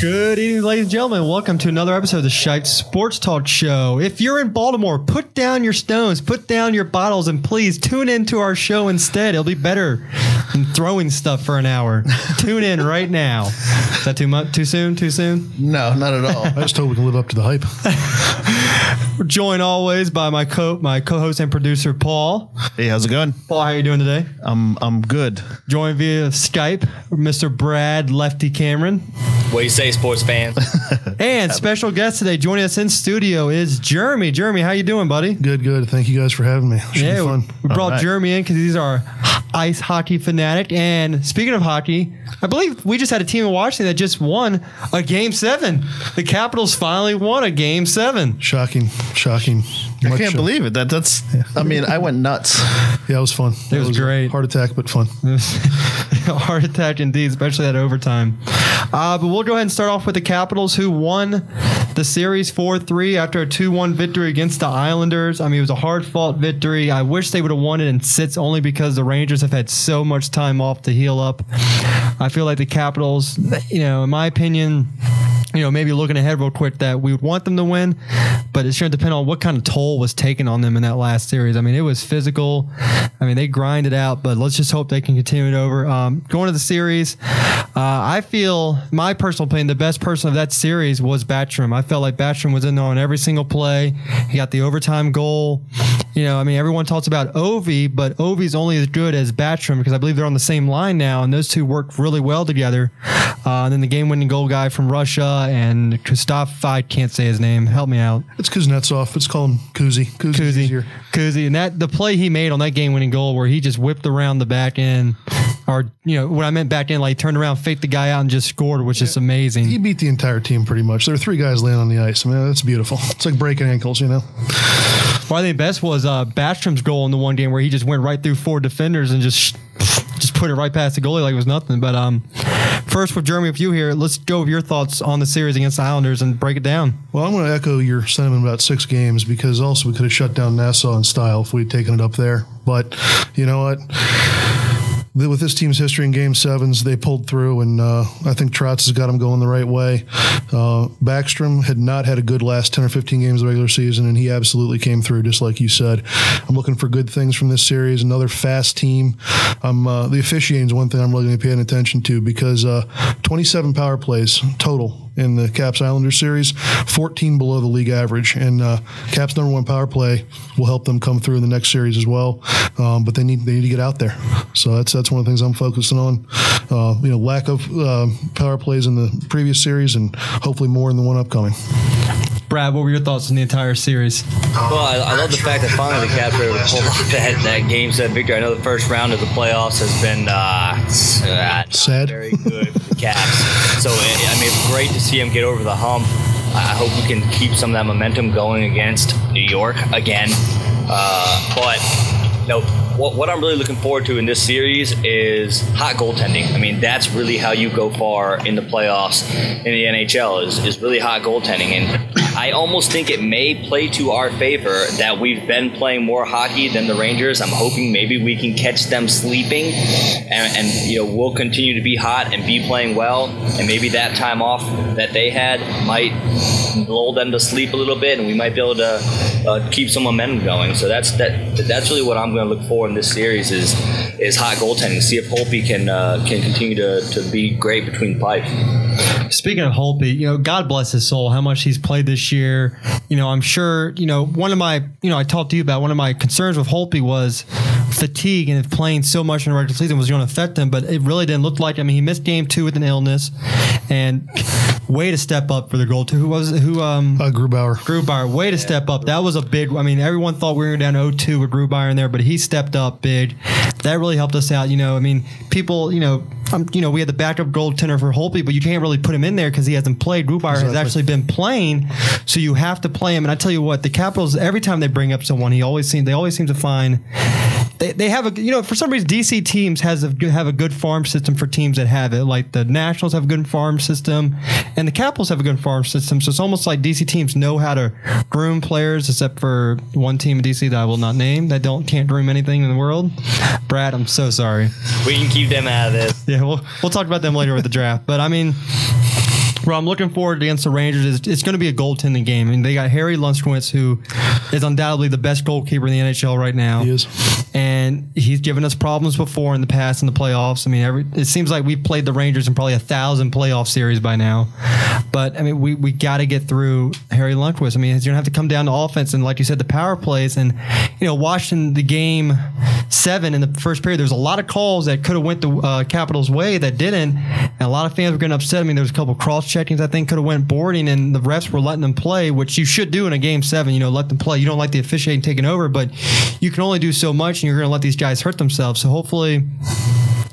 Good evening, ladies and gentlemen. Welcome to another episode of the Shipe Sports Talk Show. If you're in Baltimore, put down your stones, put down your bottles, and please tune into our show instead. It'll be better than throwing stuff for an hour. tune in right now. Is that too much? Too soon? Too soon? No, not at all. I just hope we can live up to the hype. We're joined always by my co my co-host and producer Paul. hey, how's it going? Paul, how are you doing today? I'm I'm good. Joined via Skype, Mr. Brad Lefty Cameron. What do you say, sports fans? And special guest today joining us in studio is Jeremy. Jeremy, how you doing, buddy? Good, good. Thank you guys for having me. Should Yeah, be we, fun. we brought right. Jeremy in because he's our ice hockey fanatic. And speaking of hockey, I believe we just had a team in Washington that just won a game seven. The Capitals finally won a game seven. Shocking, shocking. I can't believe it. That that's. I mean, I went nuts. Yeah, it was fun. It was a great. Heart attack, but fun. Heart attack indeed, especially that overtime. Uh, but we'll go ahead and start off with the Capitals, who won the series 4 3 after a 2 1 victory against the Islanders. I mean, it was a hard fought victory. I wish they would have won it in sits only because the Rangers have had so much time off to heal up. I feel like the Capitals, you know, in my opinion, you know, maybe looking ahead real quick that we would want them to win, but it's going to depend on what kind of toll was taken on them in that last series. I mean, it was physical. I mean, they grinded out, but let's just hope they can continue it over. Um, going to the series, uh, I feel, my personal opinion, the best person of that series was Backstrom. I felt like Backstrom was in there on every single play. He got the overtime goal. You know, I mean, everyone talks about Ovi, but Ovi's only as good as Backstrom because I believe they're on the same line now, and those two work really well together. Uh, and then the game-winning goal guy from Russia and Kristoff. I can't say his name. Help me out. It's Kuznetsov. Let's call him Kuzi. Kuzi. Kuzi. And that the play he made on that game winning goal where he just whipped around the back end. Or you know what I meant back end, like turned around, faked the guy out, and just scored, which yeah. is amazing. He beat the entire team pretty much. There were three guys laying on the ice. I mean, that's beautiful. It's like breaking ankles, you know. What I think best was uh, Backstrom's goal in the one game where he just went right through four defenders and just just put it right past the goalie like it was nothing. But um, first with Jeremy, with you here, let's go with your thoughts on the series against the Islanders and break it down. Well, I'm going to echo your sentiment about six games because also we could have shut down Nassau in style if we'd taken it up there. But you know what? Th- With this team's history in Game Sevens, they pulled through, and uh, I think Trotz has got them going the right way. Uh, Backstrom had not had a good last 10 or 15 games of the regular season, and he absolutely came through, just like you said. I'm looking for good things from this series. Another fast team. Um, uh, the officiating is one thing I'm really going to be paying attention to because uh, 27 power plays total in the Caps Islanders series, 14 below the league average. And uh, Caps number one power play will help them come through in the next series as well. Um, but they need they need to get out there. So that's that's one of the things I'm focusing on. Uh, you know, lack of uh, power plays in the previous series, and hopefully more in the one upcoming. Brad, what were your thoughts on the entire series? well, I, I love the fact that finally the Caps were able to pull off that, that game set victory. I know the first round of the playoffs has been uh, s- not Sad. very good for the Caps. So, I I mean, it's great to see them get over the hump. I hope we can keep some of that momentum going against New York again. Uh, but no, what, what I'm really looking forward to in this series is hot goaltending. I mean, that's really how you go far in the playoffs in the NHL is, is really hot goaltending. And I almost think it may play to our favor that we've been playing more hockey than the Rangers. I'm hoping maybe we can catch them sleeping, and, and you know we'll continue to be hot and be playing well, and maybe that time off that they had might lull them to sleep a little bit, and we might be able to uh, keep some momentum going. So that's that. That's really what I'm going to look for in this series is is hot goaltending. See if Holtby can uh, can continue to, to be great between pipes. Speaking of Holtby, you know, God bless his soul, how much he's played this year. You know, I'm sure, you know, one of my, you know, I talked to you about one of my concerns with Holtby was fatigue and if playing so much in the regular season was going to affect him, but it really didn't look like. I mean, he missed game two with an illness and way to step up for the goal too. Who was it? Who, um, Uh, Grubauer. Grubauer, way to step up. That was a big. I mean, everyone thought we were down 0-2 with Grubauer in there, but he stepped up big. That really helped us out. You know, I mean, people, you know, um, you know, we had the backup goaltender for Holtby, but you can't really put him in there because he hasn't played. Grubauer has actually been playing, so you have to play him. And I tell you what, the Capitals every time they bring up someone, he always seems they always seem to find they, they have a you know for some reason DC teams has a have a good farm system for teams that have it. Like the Nationals have a good farm system, and the Capitals have a good farm system. So it's almost like DC teams know how to groom players, except for one team in DC that I will not name that don't can't groom anything in the world. Brad, I'm so sorry. We can keep them out of this. Yeah, we'll we'll talk about them later with the draft. But I mean, well, I'm looking forward against the Rangers. It's, it's going to be a goaltending game. I mean, they got Harry Lundqvist, who is undoubtedly the best goalkeeper in the NHL right now. He is. And he's given us problems before in the past in the playoffs. I mean, every, it seems like we've played the Rangers in probably a thousand playoff series by now. But I mean, we we got to get through Harry Lundqvist. I mean, you're gonna have to come down to offense and, like you said, the power plays. And you know, watching the game seven in the first period, there's a lot of calls that could have went the uh, Capitals' way that didn't, and a lot of fans were getting upset. I mean, there was a couple cross checkings I think could have went boarding, and the refs were letting them play, which you should do in a game seven. You know, let them play. You don't like the officiating taking over, but you can only do so much, and you're going to let these guys hurt themselves. So hopefully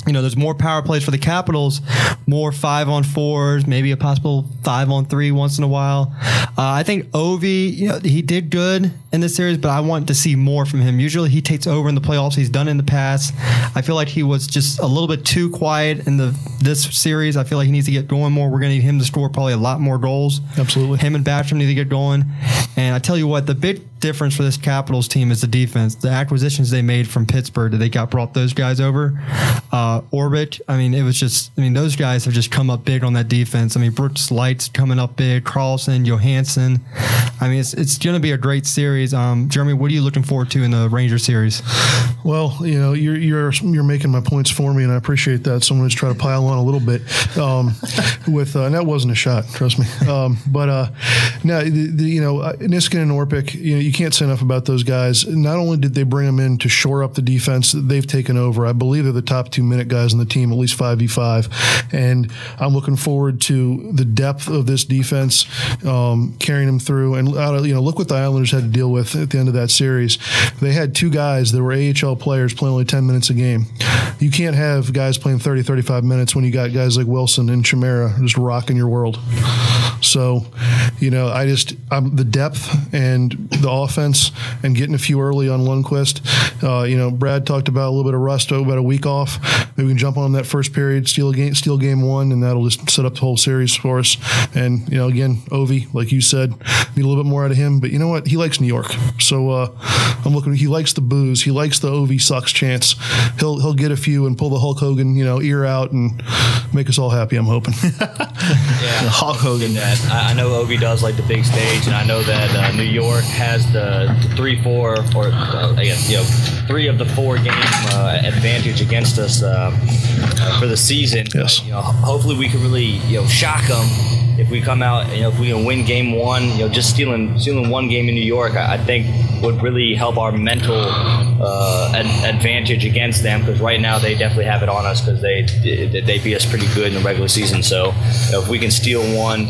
you know, there's more power plays for the Capitals, more five on fours, maybe a possible five on three once in a while. Uh, I think Ovi, you know, he did good in this series, but I want to see more from him. Usually he takes over in the playoffs. He's done in the past. I feel like he was just a little bit too quiet in the this series. I feel like he needs to get going more. We're going to need him to score probably a lot more goals. Absolutely. Him and Backstrom need to get going. And I tell you what, the big difference for this Capitals team is the defense. The acquisitions they made from Pittsburgh that they got brought those guys over. Uh, Orpik, I mean, it was just, I mean, those guys have just come up big on that defense. I mean, Brooks Laich coming up big, Carlson, Johansson. I mean, it's, it's going to be a great series. Um, Jeremy, what are you looking forward to in the Ranger series? Well, you know, you're you're you're making my points for me, and I appreciate that. So I'm going to try to pile on a little bit. Um, with uh, and that wasn't a shot, trust me. Um, but uh, now, the, the, you know, uh, Niskanen and Orpik, you know, you can't say enough about those guys. Not only did they bring them in to shore up the defense, that they've taken over. I believe they're the top two minute guys on the team, at least five v five, and I'm looking forward to the depth of this defense um, carrying them through. And uh, you know, look what the Islanders had to deal with at the end of that series. They had two guys that were AHL players playing only 10 minutes a game. You can't have guys playing 30, 35 minutes when you got guys like Wilson and Chimera just rocking your world. So, you know, I just I'm the depth and the offense and getting a few early on Lundqvist. Uh, you know, Brad talked about a little bit of rust, about a week off. Maybe we can jump on that first period, steal a game, steal game one, and that'll just set up the whole series for us. And you know, again, Ovi, like you said, need a little bit more out of him. But you know what? He likes New York, so uh, I'm looking. He likes the booze. He likes the Ovi sucks chance. He'll he'll get a few and pull the Hulk Hogan, you know, ear out and make us all happy. I'm hoping. Yeah, Hulk Hogan. That. I, I know Ovi does like the big stage, and I know that uh, New York has the, the three, four, or uh, I guess you know, three of the four game uh, advantage against us uh, uh, for the season. Yes. You know, hopefully we can really you know shock them if we come out. You know, if we can win game one. You know, just stealing stealing one game in New York, I, I think would really help our mental uh, ad- advantage against them because right now they definitely have it on us because they they they beat us pretty good in the regular season. So you know, if we can steal one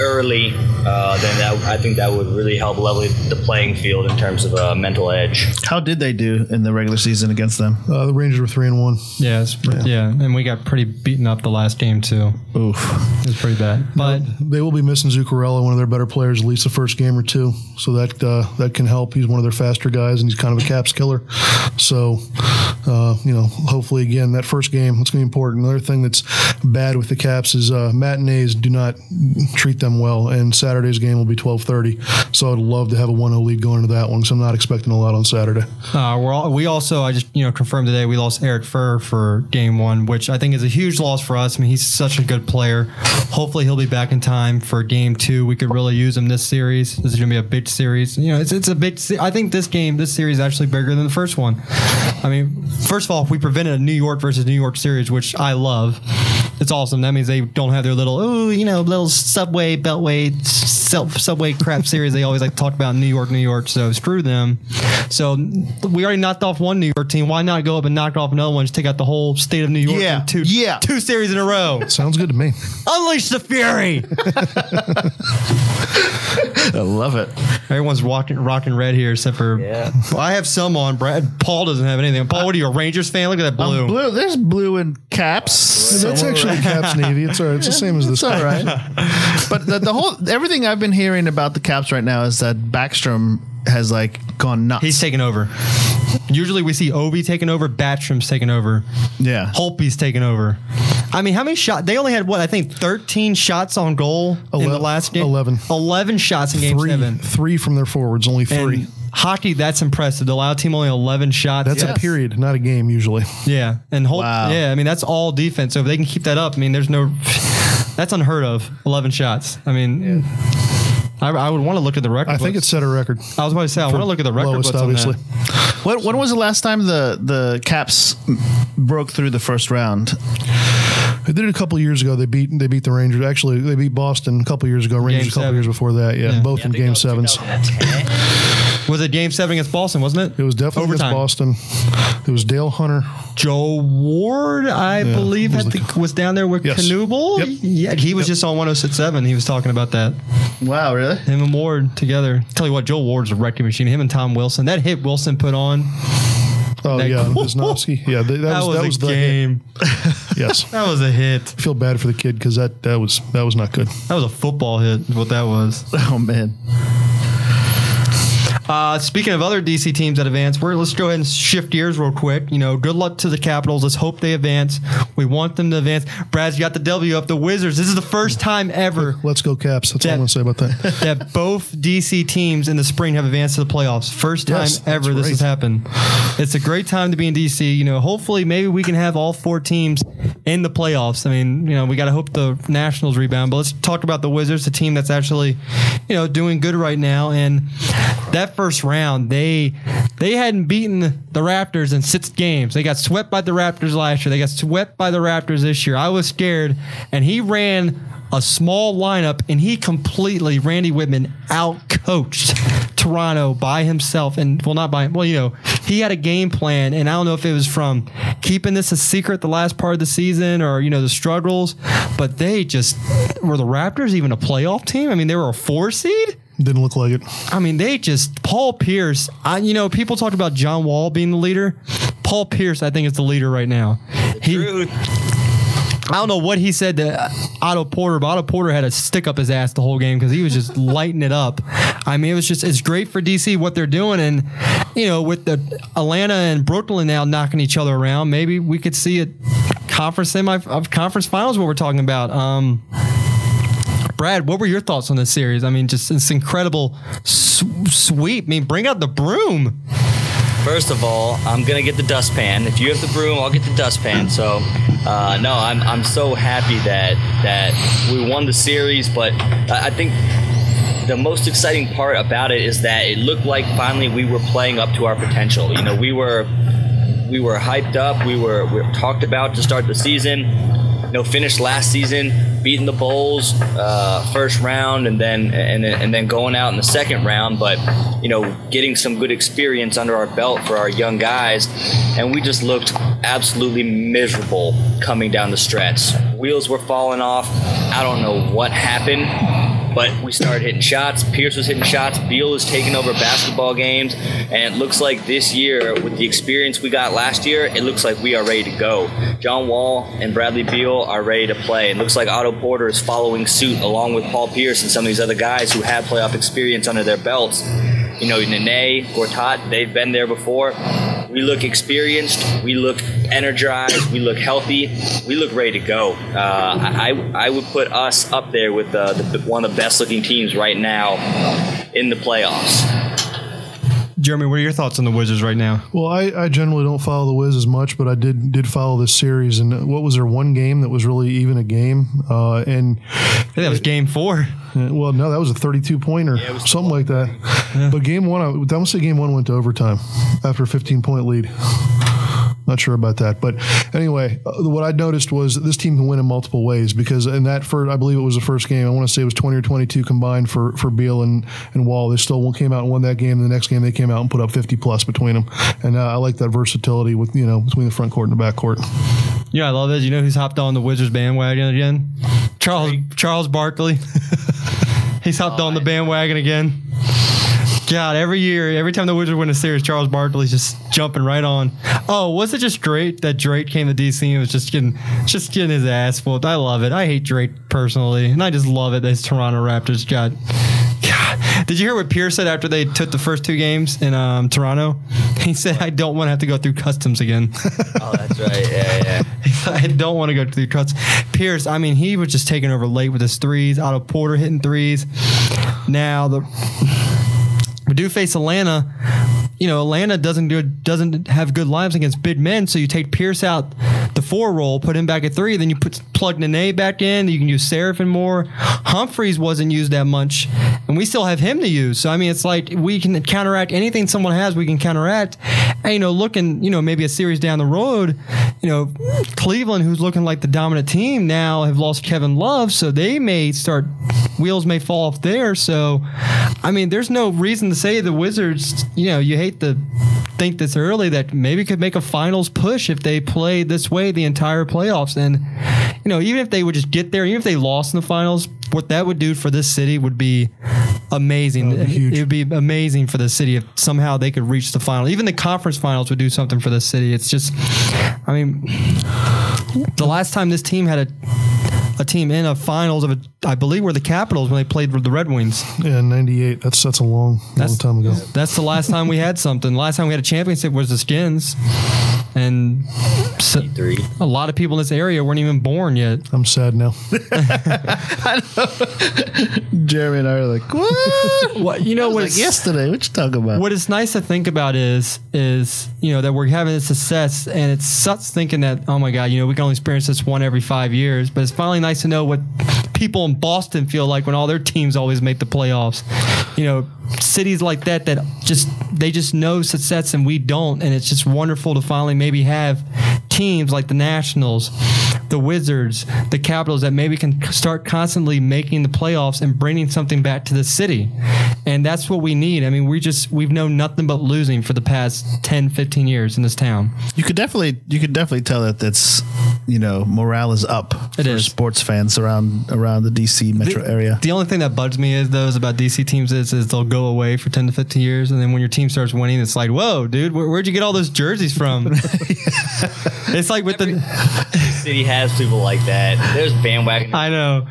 early, uh, then that, I think that would really help level the playing field in terms of uh, mental edge. How did they do in the regular season against them? uh, the Rangers were three and one. Yeah, it's, yeah, and we got pretty beaten up the last game too. Oof. It was pretty bad. But They will be missing Zuccarello, one of their better players, at least the first game or two. So that uh, that can help. He's one of their faster guys, and he's kind of a caps killer. So, uh, you know, hopefully again that first game it's going to be important. Another thing that's bad with the Caps is uh, matinees do not treat them well, and Saturday's game will be twelve thirty. So I'd love to have a one 0 lead going into that one. So I'm not expecting a lot on Saturday. Uh, we're all, we also I just you know confirmed today we lost Eric Fehr for game one, which I think is a huge loss for us. I mean he's such a good player. Hopefully he'll be back in time for game two. We could really use him this series. This is gonna be a big series. You know it's it's a big. I think this game this series is actually bigger than the first one. I mean first of all if we prevented a New York versus New York series, which I love. It's awesome. That means they don't have their little, oh, you know, little subway, beltway, self, subway crap series they always like to talk about in New York, New York. So screw them. So we already knocked off one New York team. Why not go up and knock off another one? Just take out the whole state of New York. Yeah. in two, Yeah. two series in a row. Sounds good to me. Unleash the fury. I love it. Everyone's rocking, rocking red here, except for Yeah. Well, I have some on. Brad Paul doesn't have anything. Paul, what are you, a Rangers fan? Look at that blue. Um, blue. There's blue in caps. That's somewhere actually Caps Navy. It's all right. It's the same as this. It's all right. but the, the whole everything I've been hearing about the Caps right now is that Backstrom has like gone nuts. He's taken over. Usually we see Ovi taking over, Backstrom's taking over, yeah. Holtby's taking over. I mean, how many shots? They only had what I think, thirteen shots on goal in the last game. 11. Eleven shots in game three, seven. three from their forwards, only three. And hockey, that's impressive. Allow a team only eleven shots. That's Yes. a period, not a game usually. Yeah, and Holt. Wow. Yeah, I mean that's all defense. So if they can keep that up, I mean, there's no. That's unheard of. Eleven shots. I mean, I, I would want to look at the record. I think it it's set a record. I was about to say I want to look at the record lowest, books obviously. When, when was the last time the the Caps broke through the first round? They did it a couple years ago. They beat they beat the Rangers. Actually, they beat Boston a couple years ago. Rangers Game a couple seven. years before that. Yeah, Yeah. both in game sevens. Was it Game Seven against Boston? Wasn't it? It was definitely overtime. against Boston. It was Dale Hunter. Joe Ward, I believe, was had the- the, was down there with Yes. Knuble. Yep. Yeah, he was just on 106.7. He was talking about that. Wow, really? Him and Ward together. Tell you what, Joe Ward's a wrecking machine. Him and Tom Wilson. That hit Wilson put on. Oh That- yeah, Visnovsky. Yeah, that, that That, was, was, that a was the hit. game. Yes, That was a hit. I feel bad for the kid because that that was that was not good. That was a football hit. What that was. Oh man. Uh, speaking of other DC teams that advance, we're let's go ahead and shift gears real quick. You know, good luck to the Capitals. Let's hope they advance. We want them to advance. Brad's got the W up the Wizards. This is the first time ever Let's go Caps. That's all I'm going to say about that. that both DC teams in the spring have advanced to the playoffs. First time Yes, ever this right. has happened. It's a great time to be in DC. You know, hopefully maybe we can have all four teams in the playoffs. I mean, you know, we got to hope the Nationals rebound, but let's talk about the Wizards, a team that's actually, you know, doing good right now. And that first round, they they hadn't beaten the Raptors in six games. They got swept by the Raptors last year. They got swept by the Raptors this year. I was scared, and he ran a small lineup, and he completely Randy Wittman out coached Toronto by himself, and well, not by well, you know, he had a game plan, and I don't know if it was from keeping this a secret the last part of the season or you know the struggles, but they just were the Raptors even a playoff team? I mean, they were a four seed. Didn't look like it. I mean, they just Paul Pierce. I, you know, people talked about John Wall being the leader. Paul Pierce, I think, is the leader right now. He, Truth. I don't know what he said to Otto Porter, but Otto Porter had a stick up his ass the whole game because he was just lighting it up. I mean, it was just it's great for DC what they're doing, and you know, with the Atlanta and Brooklyn now knocking each other around, maybe we could see a conference semi of conference finals. What we're talking about. Um, Brad, what were your thoughts on this series? I mean, just this incredible sweep. I mean, bring out the broom. First of all, I'm gonna get the dustpan. If you have the broom, I'll get the dustpan. So, uh, no, I'm I'm so happy that that we won the series. But I think the most exciting part about it is that it looked like finally we were playing up to our potential. You know, we were we were hyped up. We were we were talked about to start the season. You know, finished last season beating the Bulls uh, first round, and then and then- and then going out in the second round. But you know, getting some good experience under our belt for our young guys, and we just looked absolutely miserable coming down the stretch. Wheels were falling off. I don't know what happened but we started hitting shots. Pierce was hitting shots. Beal is taking over basketball games, and it looks like this year, with the experience we got last year, it looks like we are ready to go. John Wall and Bradley Beal are ready to play. It looks like Otto Porter is following suit, along with Paul Pierce and some of these other guys who have playoff experience under their belts. You know, Nene, Gortat, they've been there before. We look experienced. We look energized. We look healthy. We look ready to go. Uh, I, I would put us up there with uh, the, one of the best looking teams right now in the playoffs. Jeremy, what are your thoughts on the Wizards right now? Well, I, I generally don't follow the Wiz as much, but I did did follow this series. And what was there one game that was really even a game? Uh, and I think that was game four. Well, no, that was a 32 pointer, it was something like that. But game one, I I want to say game one went to overtime after a 15 point lead. Not sure about that, but anyway, uh, what I noticed was that this team can win in multiple ways because in that first, I believe it was the first game. I want to say it was 20 or 22 combined for for Beal and and Wall. They still came out and won that game. The next game they came out and put up 50 plus between them, and uh, I like that versatility with you know between the front court and the back court. Yeah, I love it. You know who's hopped on the Wizards bandwagon again? Charles Charles Barkley. He's hopped on the bandwagon again. God, every year, every time the Wizards win a series, Charles Barkley's just jumping right on. Oh, was it just Drake that Drake came to DC and was just getting just getting his ass whooped? I love it. I hate Drake personally, and I just love it. That his Toronto Raptors got Did you hear what Pierce said after they took the first two games in um, Toronto? He said, "I don't want to have to go through customs again. Oh, that's right. Yeah, yeah. I don't want to go through customs." Pierce, I mean, he was just taking over late with his threes. Otto Porter hitting threes. Now the do face Atlanta. You know, Atlanta doesn't do doesn't have good lives against big men. So you take Pierce out the four role, put him back at three, then you put plug Nene back in. You can use Seraphin more. Humphries wasn't used that much, and we still have him to use. So I mean, it's like we can counteract anything someone has. We can counteract. And you know, looking, you know, maybe a series down the road, you know, Cleveland, who's looking like the dominant team now, have lost Kevin Love, so they may start wheels may fall off there. So, I mean, there's no reason to say the Wizards. You know, you hate to think this early that maybe could make a finals push if they play this way the entire playoffs. And you know, even if they would just get there, even if they lost in the finals, what that would do for this city would be amazing. Would be. It would be amazing for the city if somehow they could reach the final. Even the conference finals would do something for the city. It's just, I mean, the last time this team had a a team in a finals of a, I believe, were the Capitals when they played with the Red Wings. Yeah, '98. That's that's a long, long time ago. That's the last time we had something. The last time we had a championship was the Skins, and so, Three. a lot of people in this area weren't even born yet. I'm sad now. Jeremy and I are like, what? What you know? That What like yesterday. What you talking about? what is nice to think about is is you know that we're having this success and it sucks thinking that oh my god you know we can only experience this one every five years but it's finally nice to know what people in Boston feel like when all their teams always make the playoffs. You know cities like that that just they just know success and we don't. And it's just wonderful to finally maybe have teams like the Nationals the Wizards the Capitals that maybe can start constantly making the playoffs and bringing something back to the city and that's what we need I mean we just we've known nothing but losing for the past 10 15 years in this town You could definitely, you could definitely tell that that's, you know, morale is up It for is. sports fans around around the DC metro area. The only thing that bugs me is those about DC teams is, is they'll go away for 10 to 15 years. And then when your team starts winning, it's like, whoa, dude, where, where'd you get all those jerseys from? it's like with the, City has people like that. There's bandwagon. I know.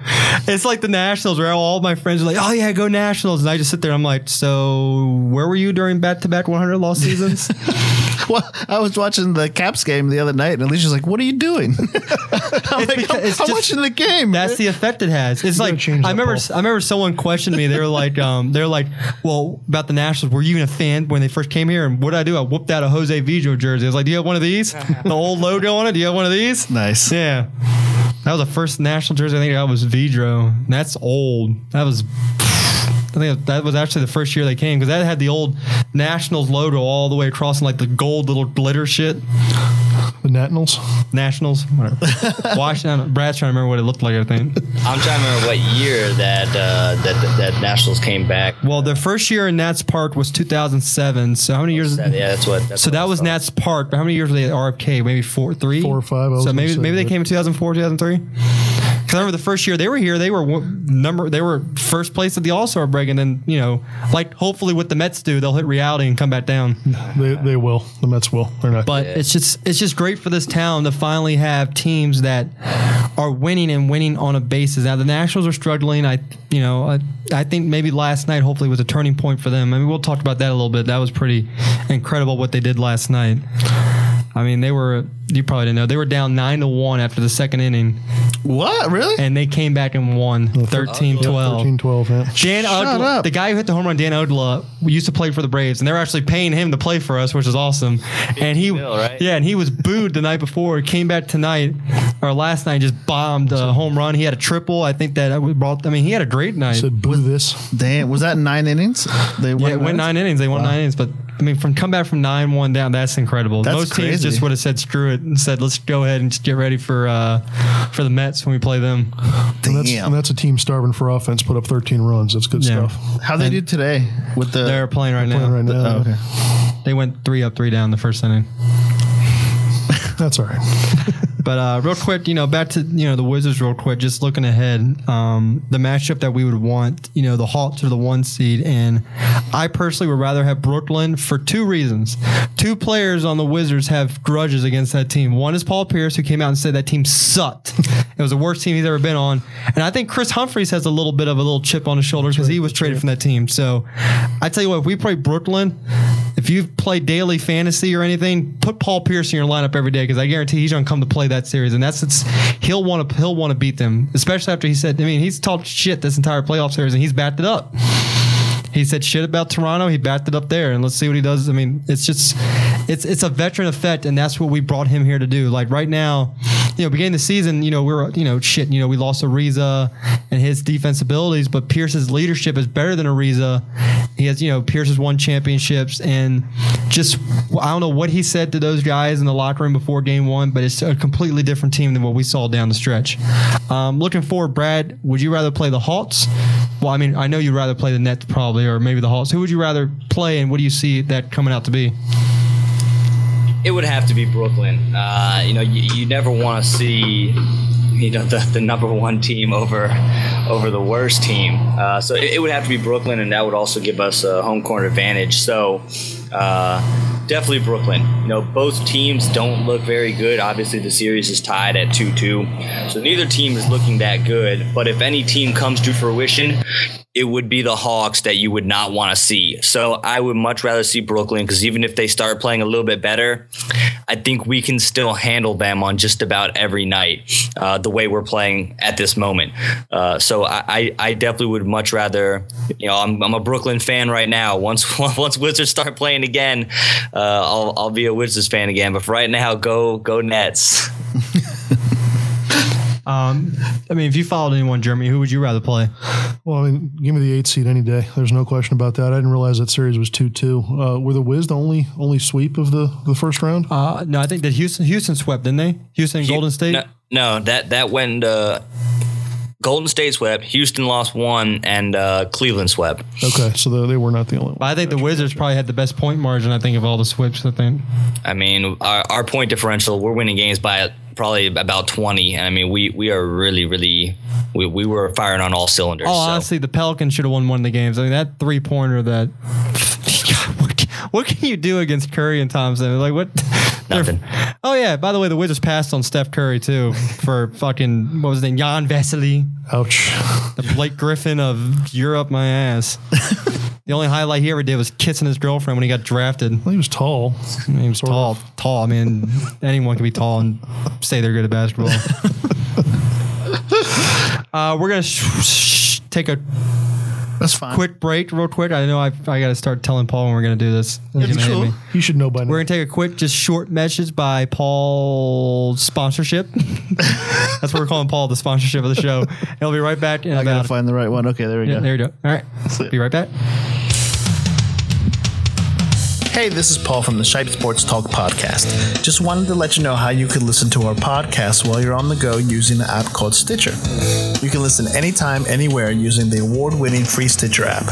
It's like the Nationals where all my friends are like, oh, yeah, go Nationals. And I just sit there. And I'm like, so where were you during back to back 100 loss seasons? Well, I was watching the Caps game the other night, and Alicia's like, "What are you doing?" I'm like, because "I'm, it's I'm just- watching the game." That's the effect it has. It's gotta like I that, remember. Paul. I remember someone questioned me. They were like, um, they're like, well, about the Nationals. Were you even a fan when they first came here? And what did I do? I whooped out a Jose Vidro jersey. I was like, do you have one of these? the old logo on it. Do you have one of these? nice. Yeah. That was the first national jersey I think I got was Vidro. That's old. That was. I think that was actually the first year they came because that had the old Nationals logo all the way across and like the gold little glitter shit. The Nationals. Nationals, whatever. Washington. Brad's trying to remember what it looked like. I think. I'm trying to remember what year that uh, that that Nationals came back. Well, their first year in Nats Park was 2007. So how many years? Yeah, that's what. That's So what that was. Nats Park. But how many years were they at RFK? Maybe four, three, Four or five, I was So gonna maybe maybe they but- came in 2004, 2003. Because I remember the first year they were here, they were one- number, they were first place at the All Star break, and then you know, like hopefully what the Mets do, they'll hit reality and come back down. They, they will. The Mets will. They're not. But it's just it's just great for this town to finally have teams that are winning and winning on a basis. Now the Nationals are struggling. I you know I, I think maybe last night hopefully was a turning point for them. I mean we'll talk about that a little bit. That was pretty incredible what they did last night. I mean they were you probably didn't know they were down nine to one after the second inning What? Really? and they came back and won 13-12. 13 12. Yeah. Dan Shut Uggla, up. the guy who hit the home run, Dan Uggla, used to play for the Braves, and they're actually paying him to play for us, which is awesome. And he, deal, right? yeah, and he was booed the night before. Came back tonight or last night, just bombed a home run. He had a triple. I think that we brought. I mean, he had a great night. Said boo this. Damn. Was that nine innings? They yeah, it went nine innings. They won nine innings, but I mean, from come back from nine one down, that's incredible. That's Most teams just would have said screw it and said let's go ahead and just get ready for uh, for the Mets when we play them. And that's, and that's a team starving for offense. Put up 13 runs. That's good Yeah. stuff. How they do today with the? They're playing right now. Playing right now. Oh, okay. They went three up, three down the first inning. That's all right. But uh, real quick, you know, back to you know the Wizards. Real quick, just looking ahead, um, the matchup that we would want, you know, the Hawks are the one seed, and I personally would rather have Brooklyn for two reasons. Two players on the Wizards have grudges against that team. One is Paul Pierce, who came out and said that team sucked. it was the worst team he's ever been on, and I think Kris Humphries has a little bit of a little chip on his shoulder because he was traded from that team. So, I tell you what, if we play Brooklyn. If you play daily fantasy or anything, put Paul Pierce in your lineup every day because I guarantee he's going to come to play that series, and that's it's, he'll want to he'll want to beat them, especially after he said. I mean, he's talked shit this entire playoff series, and he's backed it up. He said shit about Toronto. He backed it up there, and let's see what he does. I mean, it's just it's it's a veteran effect, and that's what we brought him here to do. Like right now, you know, beginning the season, you know, we are you know shit. You know, we lost Ariza and his defense abilities, but Pierce's leadership is better than Ariza. He has you know Pierce has won championships, and just I don't know what he said to those guys in the locker room before Game One, but it's a completely different team than what we saw down the stretch. Um, looking forward, Brad, would you rather play the Hawks? Well, I mean, I know you'd rather play the Nets probably, or maybe the Hawks. Who would you rather play, and what do you see that coming out to be? It would have to be Brooklyn. Uh, you know, you, you never want to see you know the, the number one team over over the worst team. Uh, so it, it, would have to be Brooklyn, and that would also give us a home court advantage. So uh, definitely Brooklyn. You know, both teams don't look very good. Obviously, the series is tied at two two, so neither team is looking that good. But if any team comes to fruition, it would be the Hawks that you would not want to see. So I would much rather see Brooklyn because even if they start playing a little bit better, I think we can still handle them on just about every night uh, the way we're playing at this moment. Uh, so I, I definitely would much rather, you know, I'm, I'm a Brooklyn fan right now. Once once Wizards start playing again, uh, I'll, I'll be a Wizards fan again. But for right now, go go Nets. Um, I mean, if you followed anyone, Jeremy, who would you rather play? Well, I mean, give me the eight seed any day. There's no question about that. I didn't realize that series was two two. Uh, were the Wiz the only only sweep of the the first round? Uh, no, I think that Houston Houston swept, didn't they? Houston and Golden State. No, no, that that went. Uh, Golden State swept, Houston lost one, and uh, Cleveland swept. Okay, so the, they were not the only one. I think the Wizards probably had the best point margin. I think of all the sweeps. I think. I mean, our, our point differential, we're winning games by probably about 20. I mean, we we are really, really, we, we were firing on all cylinders. Oh, so. honestly, the Pelicans should have won one of the games. I mean, that three pointer that. what, what can you do against Curry and Thompson? Like what? Nothing. Oh yeah. By the way, the Wizards passed on Steph Curry too for fucking what was his name? Jan Vesely, Ouch. the Blake Griffin of Europe. My ass. the only highlight he ever did was kissing his girlfriend when he got drafted. Well, he was tall. I mean, he was tall, tall. I mean, anyone can be tall and say they're good at basketball. uh, we're gonna sh- sh- take a That's fine. quick break, real quick. I know I, I got to start telling Paul when we're gonna do this. He's gonna hate cool. me. You should know by now. We're gonna take a quick, just short message by Paul's sponsorship. That's what we're calling Paul, the sponsorship of the show. He'll be right back in I gotta about. find the right one. Okay, there we Yeah, go. there you go. All right, be right back. Hey, this is Paul from the Shipe Sports Talk podcast. Just wanted to let you know how you can listen to our podcast while you're on the go using the app called Stitcher. You can listen anytime, anywhere using the award winning free Stitcher app.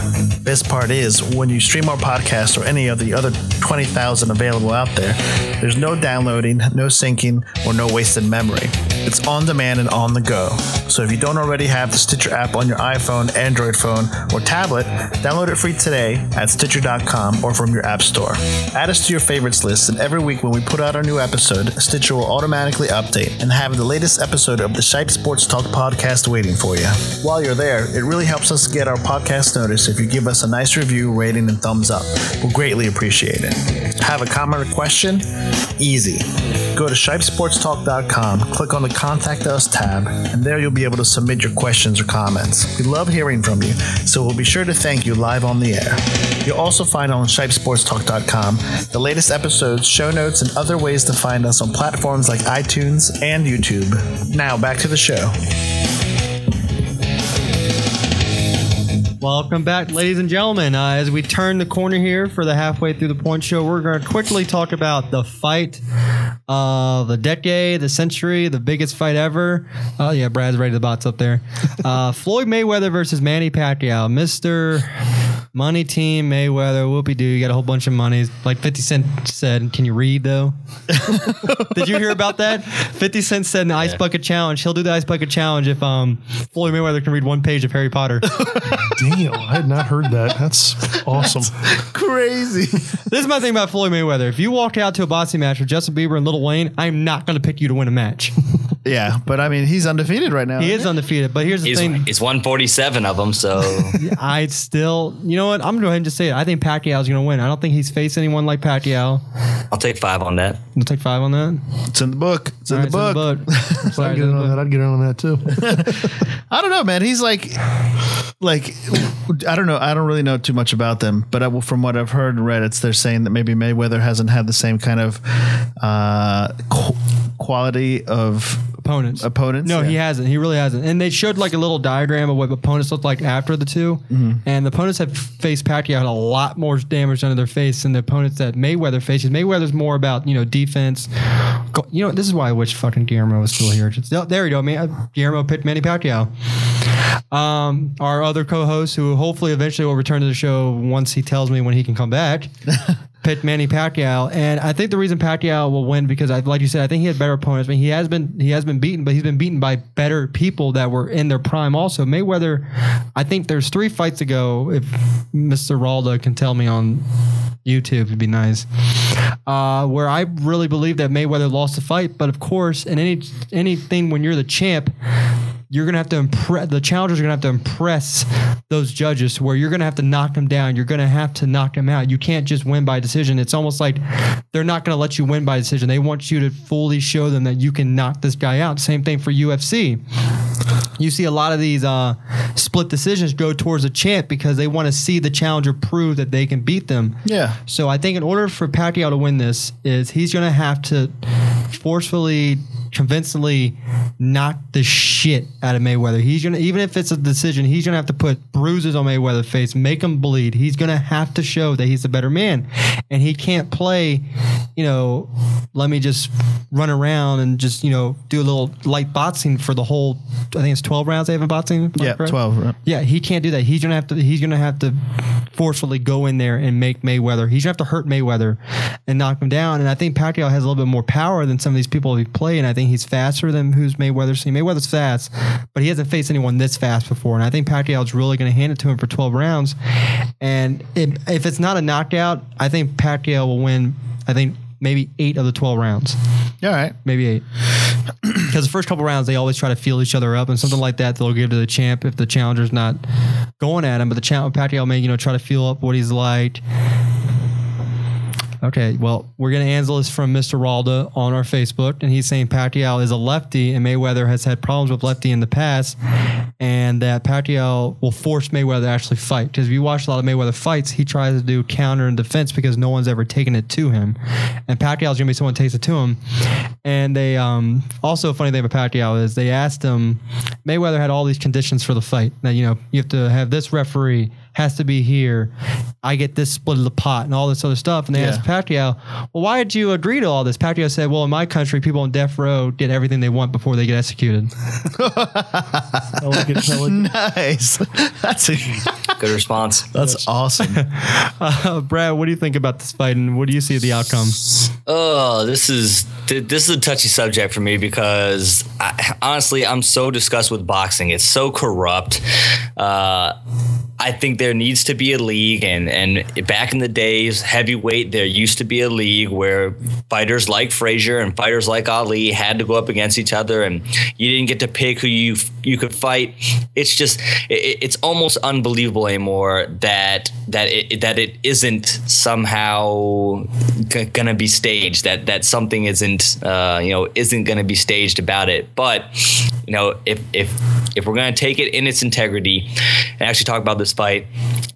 Best part is, when you stream our podcast or any of the other 20,000 available out there, there's no downloading, no syncing, or no wasted memory. It's on demand and on the go. So if you don't already have the Stitcher app on your iPhone, Android phone, or tablet, download it free today at Stitcher.com or from your app store. Add us to your favorites list, and every week when we put out our new episode, Stitcher will automatically update and have the latest episode of the Shipe Sports Talk podcast waiting for you. While you're there, it really helps us get our podcast noticed if you give us a nice review, rating, and thumbs up. We'll greatly appreciate it. Have a comment or question? Easy. Go to shipesportstalk.com, click on the Contact Us tab, and there you'll be able to submit your questions or comments. We love hearing from you, so we'll be sure to thank you live on the air. You'll also find on shipesportstalk.com the latest episodes, show notes, and other ways to find us on platforms like iTunes and YouTube. Now, back to the show. Welcome back, ladies and gentlemen. Uh, as we turn the corner here for the halfway through the point show, we're going to quickly talk about the fight of the decade, the century, the biggest fight ever. Oh, yeah, Brad's ready. The bots up there. Uh, Floyd Mayweather versus Manny Pacquiao. Mr. Money team, Mayweather, whoopie doo. You got a whole bunch of money. Like 50 Cent said, can you read though? Did you hear about that? 50 Cent said in the Ice Bucket Challenge, he'll do the Ice Bucket Challenge if um, Floyd Mayweather can read one page of Harry Potter. Damn, I had not heard that. That's awesome. Crazy. this is my thing about Floyd Mayweather. If you walk out to a boxing match with Justin Bieber and Little Wayne, I'm not going to pick you to win a match. Yeah, but I mean, he's undefeated right now. He is undefeated, but here's the He's, thing. he's 147 of them, so I still, you know what? I'm going to go ahead and just say it. I think Pacquiao's going to win. I don't think he's faced anyone like Pacquiao. I'll take five on that. You'll take five on that. It's in the book. It's in All the right, book. it's in the book. Sorry, I'd it's get in in the on book. that. I'd get in on that too. I don't know, man. He's like, like, I don't know. I don't really know too much about them, but I, from what I've heard and read, it's they're saying that maybe Mayweather hasn't had the same kind of uh, qu- quality of opponents. opponents. No, he Yeah. hasn't. He really hasn't. And they showed like a little diagram of what opponents looked like after the 2 Mm-hmm. And the opponents have faced Pacquiao had a lot more damage under their face than the opponents that Mayweather faces. Mayweather's more about you know defense. Go- You know this is why I wish fucking Guillermo was still here. Just, oh, there you go, man. Guillermo picked Manny Pacquiao. Um, our other co-host, who hopefully eventually will return to the show once he tells me when he can come back, picked Manny Pacquiao, and I think the reason Pacquiao will win because, I, like you said, I think he had better opponents. I mean, he has been he has been beaten, but he's been beaten by better people that were in their prime. Also, Mayweather, I think there's three fights ago. If Mr. Ralda can tell me on YouTube, it'd be nice. Uh, where I really believe that Mayweather lost the fight, but of course, in any anything when you're the champ you're gonna have to impress the challengers are gonna have to impress those judges where you're gonna have to knock them down. You're gonna have to knock them out. You can't just win by decision. It's almost like they're not gonna let you win by decision. They want you to fully show them that you can knock this guy out. Same thing for ufc you see a lot of these uh, split decisions go towards a champ because they want to see the challenger prove that they can beat them. Yeah. so I think in order for Pacquiao to win this, is he's going to have to forcefully, convincingly knock the shit out of Mayweather. He's gonna, even if it's a decision, he's gonna have to put bruises on Mayweather's face, make him bleed. He's gonna have to show that he's a better man, and he can't play, you know, let me just run around and just you know do a little light boxing for the whole. I think it's twelve rounds they have in boxing. Yeah, correct? twelve. Right? Yeah, he can't do that. He's gonna have to. He's gonna have to forcefully go in there and make Mayweather. He's gonna have to hurt Mayweather and knock him down. And I think Pacquiao has a little bit more power than some of these people he played. And I think he's faster than who's Mayweather's seen. Mayweather's fast, but he hasn't faced anyone this fast before. And I think Pacquiao's really gonna hand it to him for 12 rounds. And if, if it's not a knockout, I think Pacquiao will win. I think maybe eight of the 12 rounds all right. maybe eight. Because the first couple rounds, they always try to feel each other up, and something like that they'll give to the champ if the challenger's not going at him. But the champ, Pacquiao may, you know, try to feel up what he's like. Okay, well, we're getting answer this from Mr. Ralda on our Facebook, and he's saying Pacquiao is a lefty, and Mayweather has had problems with lefty in the past, and that Pacquiao will force Mayweather to actually fight. Because if you watch a lot of Mayweather fights, he tries to do counter and defense because no one's ever taken it to him, and Pacquiao's gonna be someone takes it to him. And they um, also funny thing about Pacquiao is they asked him, Mayweather had all these conditions for the fight. That you know you have to have this referee has to be here. I get this split of the pot and all this other stuff. And they Yeah. asked Pacquiao, well, why did you agree to all this? Pacquiao said, well, in my country, people on death row get everything they want before they get executed. I like it. I like it. Nice. That's a, Good response. that's awesome. Uh, Brad, what do you think about this fight and what do you see the outcome? Oh, this is this is a touchy subject for me because I, honestly, I'm so disgusted with boxing. It's so corrupt. Uh, I think there needs to be a league, and and back in the days, heavyweight, there used to be a league where fighters like Frazier and fighters like Ali had to go up against each other, and you didn't get to pick who you you could fight. It's just it, it's almost unbelievable anymore that that it that it isn't somehow g- gonna be staged. That that something isn't uh, you know isn't gonna be staged about it. But you know if if if we're gonna take it in its integrity and actually talk about this fight,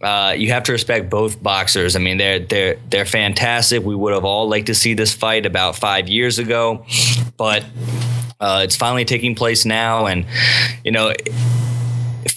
uh, you have to respect both boxers. I mean they're they're they're fantastic. We would have all liked to see this fight about five years ago, but uh, it's finally taking place now, and you know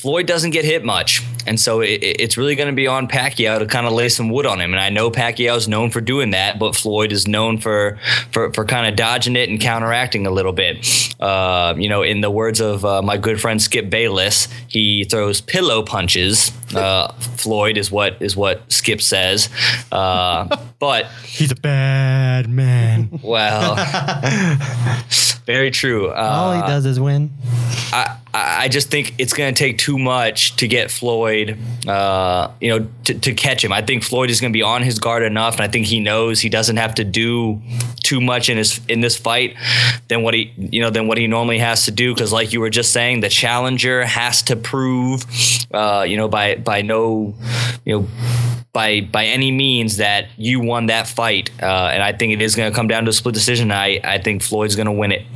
Floyd doesn't get hit much, and so it, it's really going to be on Pacquiao to kind of lay some wood on him. And I know Pacquiao is known for doing that, but Floyd is known for for, for kind of dodging it and counteracting a little bit. Uh, you know, in the words of uh, my good friend Skip Bayless, he throws pillow punches. Uh, Floyd is what is what Skip says, uh, but He's a bad man. well, very true. Uh, All he does is win. I, I just think it's going to take too much to get Floyd, uh, you know, to, to catch him. I think Floyd is going to be on his guard enough, and I think he knows he doesn't have to do too much in his in this fight than what he, you know, than what he normally has to do. Because, like you were just saying, the challenger has to prove, uh, you know, by by no, you know by by any means that you won that fight. Uh, and I think it is going to come down to a split decision. I, I think Floyd's going to win it.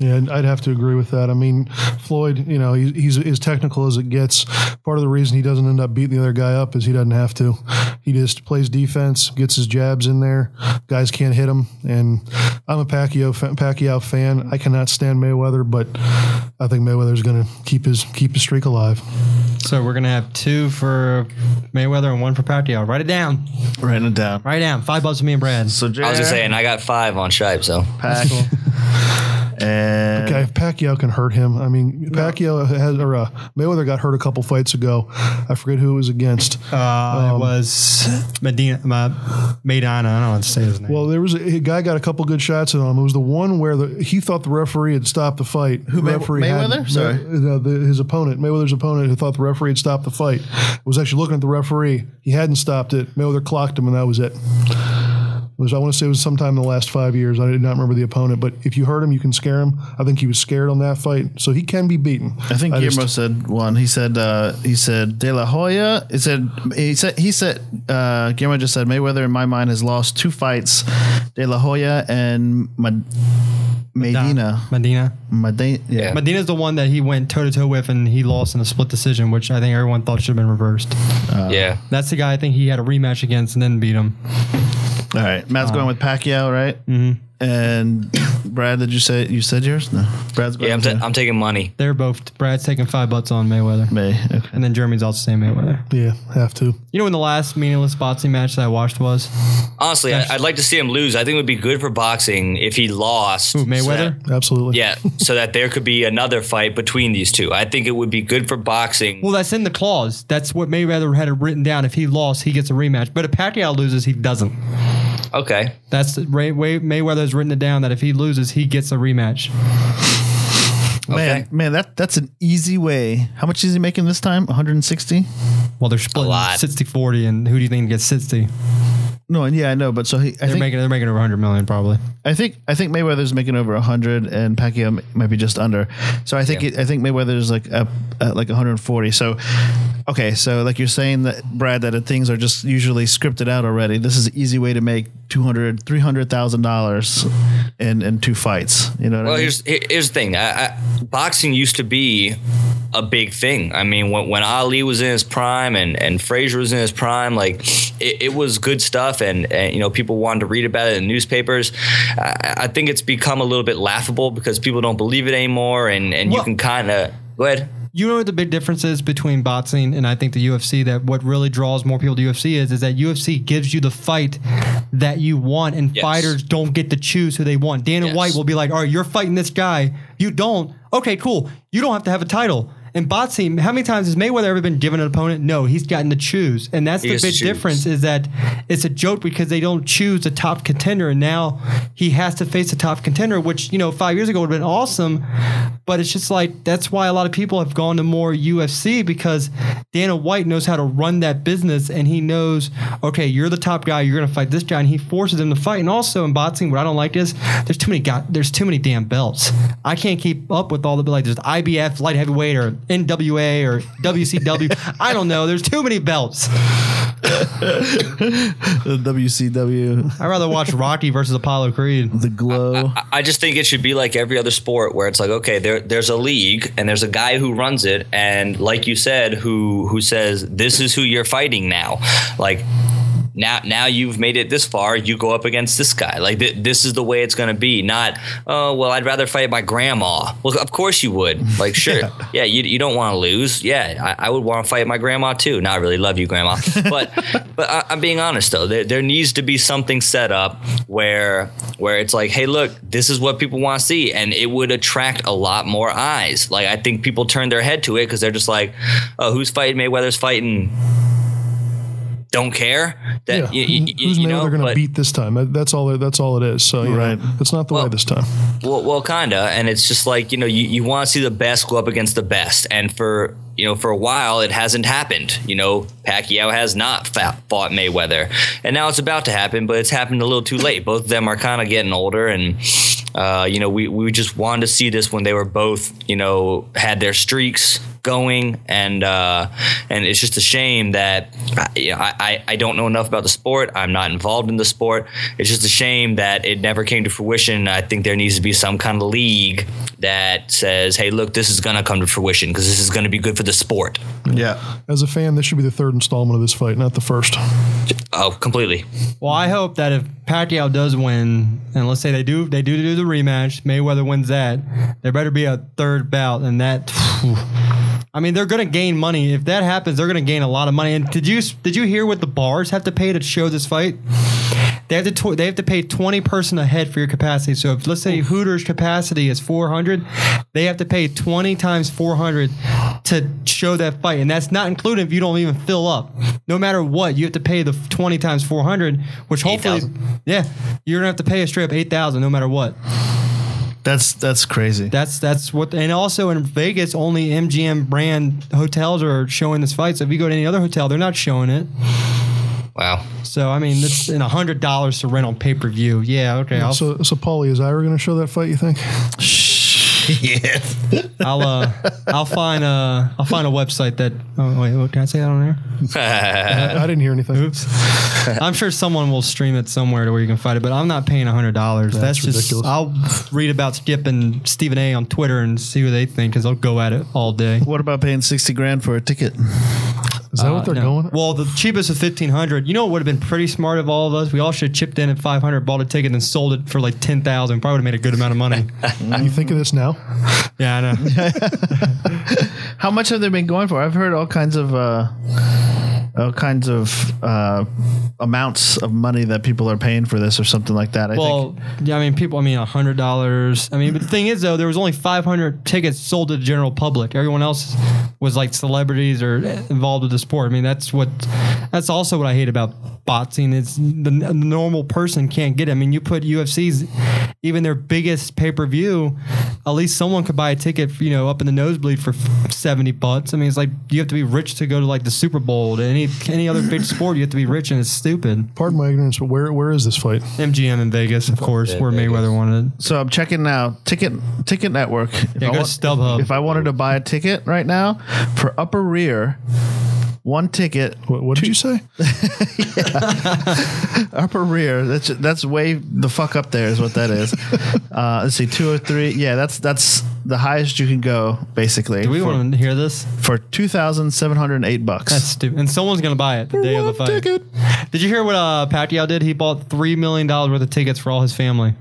Yeah, I'd have to agree with that. I mean, Floyd, you know, he, he's as technical as it gets. Part of the reason he doesn't end up beating the other guy up is he doesn't have to. He just plays defense, gets his jabs in there. Guys can't hit him. And I'm a Pacquiao Pacquiao fan. I cannot stand Mayweather, but I think Mayweather's going to keep his keep his streak alive. So we're gonna have two for Mayweather and one for Pacquiao. Write it down. Write it down. Write it down. Five bucks for me and Brad. So I was just saying, I got five on Shipe, so. Pac and Okay, if Pacquiao can hurt him. I mean, Pacquiao has or uh, Mayweather got hurt a couple fights ago. I forget who it was against. Uh, it was Medina, uh, Maidana. I don't know how to say his name. Well, there was a, a guy got a couple good shots on him. It was the one where the, he thought the referee had stopped the fight. Who May- referee Mayweather? Had, Sorry. No, the, his opponent, Mayweather's opponent, who thought the referee had stopped the fight, was actually looking at the referee. He hadn't stopped it. Mayweather clocked him, and that was it. It was I want to say it was sometime in the last five years. I did not remember the opponent, but if you hurt him, you can scare him. I think he was scared on that fight, so he can be beaten. I think just- Guillermo said one. He said uh, he said De La Hoya. It said he said he said uh, Guillermo just said Mayweather in my mind has lost two fights. De La Hoya and Med- Medina. Medina. Medina. Yeah. Medina's the one that he went toe to toe with and he lost in a split decision, which I think everyone thought should have been reversed. yeah. That's the guy I think he had a rematch against and then beat him. All right. Matt's going with Pacquiao, right? Mm-hmm. And Brad, did you say you said yours? No. Brad's going Yeah, I'm, with ta- I'm taking money. They're both. Brad's taking five butts on Mayweather. May. Okay. And then Jeremy's also saying Mayweather. Yeah, have to. You know when the last meaningless boxing match that I watched was? Honestly, I, I'd like to see him lose. I think it would be good for boxing if he lost. Who, so Mayweather? that- Absolutely. yeah, so that there could be another fight between these two. I think it would be good for boxing. Well, that's in the clause. That's what Mayweather had it written down. If he lost, he gets a rematch. But if Pacquiao loses, he doesn't. Okay. That's the Ray, Way, Mayweather's written it down that if he loses, he gets a rematch. Man, Okay. man, that that's an easy way. How much is he making this time? 160? Well, they're splitting lot. 60-40, and who do you think gets 60? No, and yeah, I know, but so he, I They're think making they're making over 100 million probably. I think I think Mayweather's making over 100 and Pacquiao m- might be just under. So I think Yeah. it, I think Mayweather's like up at like 140. So okay, so like you're saying that Brad that things are just usually scripted out already. This is an easy way to make 200 300,000 dollars in in two fights, you know what Well, I mean? here's here's the thing. I, I, boxing used to be a big thing. I mean, when, when Ali was in his prime and and Frazier was in his prime, like it, it was good stuff, and, and you know people wanted to read about it in newspapers. I, I think it's become a little bit laughable because people don't believe it anymore, and and you can kind of go ahead. You know what the big difference is between boxing and I think the UFC that what really draws more people to UFC is is that UFC gives you the fight that you want and Yes. fighters don't get to choose who they want. Dana Yes. White will be like, "All right, you're fighting this guy. You don't. Okay, cool. You don't have to have a title." In boxing, how many times has Mayweather ever been given an opponent? No, he's gotten to choose, and that's He the big difference. Is that it's a joke because they don't choose a top contender, and now he has to face a top contender, which you know five years ago would have been awesome, but it's just like that's why a lot of people have gone to more UFC because Dana White knows how to run that business, and he knows okay, you're the top guy, you're gonna fight this guy, and he forces him to fight. And also in boxing, what I don't like is there's too many got there's too many damn belts. I can't keep up with all the like there's IBF light heavyweight or NWA or WCW. I don't know. There's too many belts. the WCW, I'd rather watch Rocky versus Apollo Creed. the glow. I- I just think it should be like every other sport where it's like, okay, there there's a league and there's a guy who runs it, and like you said, who who says this is who you're fighting now. Like now now you've made it this far. You go up against this guy. Like th- this is the way it's going to be. Not oh well, I'd rather fight my grandma. Well, of course you would. Like sure, yeah, yeah you, you don't want to lose. Yeah, I, I would want to fight my grandma too. Not really love you, grandma, but but I, I'm being honest though. There, there needs to be something set up where where it's like, hey, look, this is what people want to see, and it would attract a lot more eyes. Like I think people turn their head to it because they're just like, oh, who's fighting Mayweather's fighting don't care that Yeah. you, you, Who's you Mayweather know, going to beat this time? Uh, that's all. That's all it is. So you Right. know, it's not the way this time. Well, well, kinda, and it's just like you know, you, you want to see the best go up against the best, and for you know, for a while it hasn't happened. You know, Pacquiao has not fought Mayweather, and now it's about to happen, but it's happened a little too late. Both of them are kind of getting older, and uh, you know, we we just wanted to see this when they were both you know had their streaks going and uh, and it's just a shame that you know, I, I I don't know enough about the sport. I'm not involved in the sport. It's just a shame that it never came to fruition. I think there needs to be some kind of league that says, "Hey, look, this is to come to fruition because this is to be good for the sport." Yeah. As a fan, this should be the third installment of this fight, not the first. Oh, completely. Well, I hope that if Pacquiao does win, and let's say they do, they do do the rematch, Mayweather wins that, there better be a third bout, and that. I mean, they're going to gain money if that happens. They're going to gain a lot of money. And did you did you hear what the bars have to pay to show this fight? They have to tw- they have to pay twenty person a head for your capacity. So if let's say Hooters capacity is four hundred, they have to pay twenty times four hundred to show that fight, and that's not included if you don't even fill up. No matter what, you have to pay the twenty times four hundred, which hopefully, 8,000. yeah, you're gonna have to pay a straight up eight thousand no matter what. That's that's crazy. That's that's what, and also in Vegas, only MGM brand hotels are showing this fight. So if you go to any other hotel, they're not showing it. Wow. So I mean, it's in a hundred dollars to rent on pay per view. Yeah, okay, I'll, So, so Paulie, is Ira going to show that fight? You think? yeah. I'll uh, I'll find a I'll find a website that. Oh wait, what can I say that on there? I, I didn't hear anything. Oops. I'm sure someone will stream it somewhere to where you can find it, but I'm not paying hundred dollars. That's, That's just ridiculous. I'll read about Skip and Stephen A. on Twitter and see what they think because I'll go at it all day. What about paying sixty grand for a ticket? Is that what they're Uh, No. going? Well, the cheapest is fifteen hundred. You know what would have been pretty smart of all of us? We all should have chipped in at five hundred, bought a ticket, and sold it for like ten thousand. Probably would have made a good amount of money. you think of this now? yeah, I know. How much have they been going for? I've heard all kinds of uh, all kinds of uh, amounts of money that people are paying for this or something like that. I Well, yeah, I mean, people. I mean, hundred dollars. I mean, but the thing is, though, there was only five hundred tickets sold to the general public. Everyone else was like celebrities or involved with the sport. I mean, that's what. That's also what I hate about boxing. Is the, the normal person can't get it. I mean, you put UFC's, even their biggest pay per view, at least someone could buy a ticket, you know, up in the nosebleed for seventy bucks. I mean, it's like you have to be rich to go to like the Super Bowl to any any other big sport. You have to be rich, and it's stupid. Pardon my ignorance, but where where is this fight? MGM in Vegas, of course, where Vegas. Mayweather wanted. it. So I'm checking now. Ticket Ticket Network. If Yeah, I go to StubHub. If I wanted to buy a ticket right now for upper rear, one ticket, What, what did you say? upper rear. That's that's way the fuck up there is what that is. uh, let's see, two or three. Yeah, that's that's the highest you can go basically. Do we for, want to hear this? for two thousand seven hundred eight bucks. That's stupid. And someone's gonna buy it the day of the fight. ticket. Did you hear what uh, Pacquiao did? He bought three million dollars worth of tickets for all his family,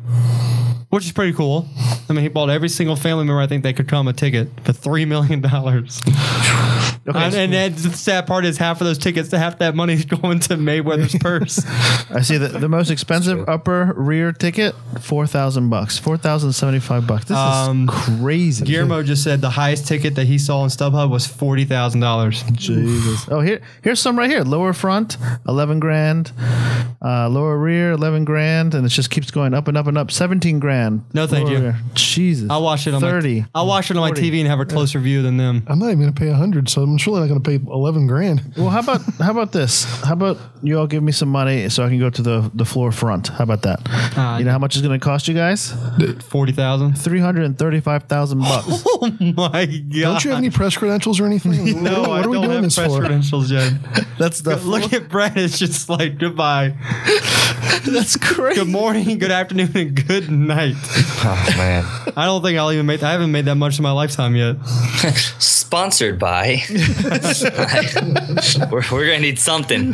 which is pretty cool. I mean, he bought every single family member I think they could come a ticket for three million dollars. okay, and, so and then the sad part is half of those tickets, half that money is going to Mayweather's purse. I see the, the most expensive upper rear ticket four thousand bucks, four thousand seventy five bucks. This Um, is crazy. Guillermo just said the highest ticket that he saw on StubHub was forty thousand dollars. Jesus. Oh, here, here's some right here. Lower front, eleven grand. Uh, lower rear, eleven grand, and it just keeps going up and up and up. Seventeen grand. No, thank Lower you. Jesus. I'll watch it on thirty. My, I'll watch it on my TV and have a closer view than them. I'm not even going to pay a hundred, so I'm surely not going to pay eleven grand. Well, how about how about this? How about you all give me some money so I can go to the the floor front? How about that? Uh, you know how much it's going to cost you guys? Forty thousand. Three hundred and thirty five thousand bucks. Oh my god! Don't you have any press credentials or anything? No, what, I what are we don't doing have this press for? credentials yet. That's the Look at Brad. It's just like goodbye, that's crazy. good morning, good afternoon, and good night. Right. Oh man. I don't think I'll even make. I haven't made that much in my lifetime yet. Sponsored by. we're, we're gonna need something.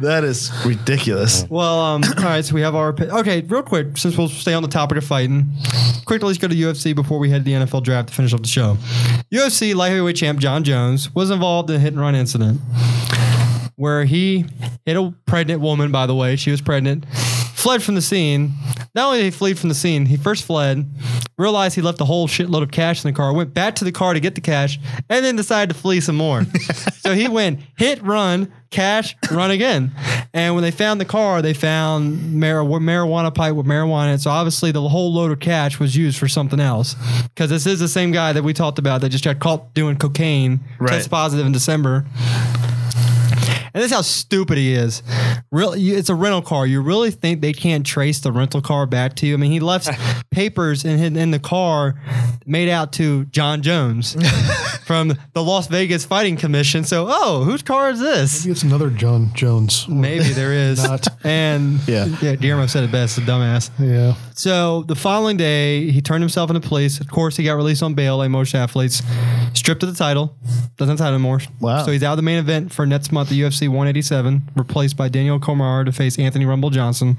That is ridiculous. Well, um, all right. So we have our okay. Real quick, since we'll stay on the topic of fighting, quickly let's go to UFC before we head to the NFL draft to finish up the show. UFC light heavyweight champ Jon Jones was involved in a hit and run incident where he hit a pregnant woman. By the way, she was pregnant. Fled from the scene. Not only did he flee from the scene, he first fled, realized he left a whole shitload of cash in the car, went back to the car to get the cash, and then decided to flee some more. so he went hit, run, cash, run again. And when they found the car, they found mar- marijuana pipe with marijuana. it. So obviously, the whole load of cash was used for something else. Because this is the same guy that we talked about that just got caught doing cocaine, Right. test positive in December. And this is how stupid he is. Really, it's a rental car. You really think they can't trace the rental car back to you? I mean, he left papers in his- in the car made out to Jon Jones from the Las Vegas Fighting Commission. So, oh, whose car is this? Maybe it's another Jon Jones. Maybe there is. Not. And Yeah. yeah, Guillermo said it best, the dumbass. Yeah. So the following day, he turned himself into police. Of course, he got released on bail, like most athletes. Stripped of the title, doesn't have the title anymore. Wow. So he's out of the main event for next month, the UFC 187, replaced by Daniel Cormier to face Anthony Rumble Johnson.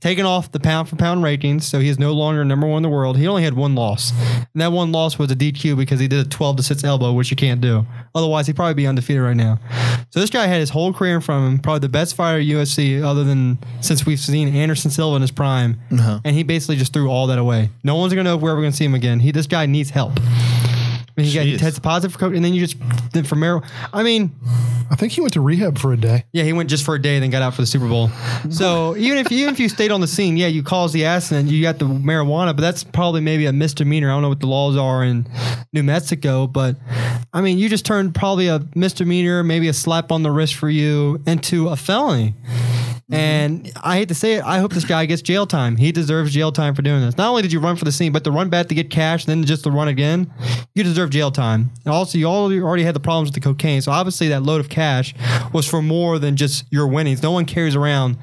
Taken off the pound for pound rankings, so he is no longer number one in the world. He only had one loss, and that one loss was a DQ because he did a 12 to six elbow, which you can't do. Otherwise, he'd probably be undefeated right now. So this guy had his whole career in front of him, probably the best fighter at UFC, other than since we've seen Anderson Silva in his prime, uh-huh. and he basically just threw all that away. No one's gonna know if we're ever gonna see him again. He this guy needs help. I mean, he, got, he Jeez. tested positive for coke, and then you just then for marijuana. I mean, I think he went to rehab for a day. yeah, he went just for a day, then got out for the Super Bowl. So even if even if you stayed on the scene, yeah, you caused the accident, you got the marijuana, but that's probably maybe a misdemeanor. I don't know what the laws are in New Mexico, but I mean, you just turned probably a misdemeanor, maybe a slap on the wrist for you, into a felony. And I hate to say it, I hope this guy gets jail time. He deserves jail time for doing this. Not only did you run for the scene, but to run back to get cash, then just to run again, you deserve jail time. And also, you already already had the problems with the cocaine, so obviously that load of cash was for more than just your winnings. No one carries around,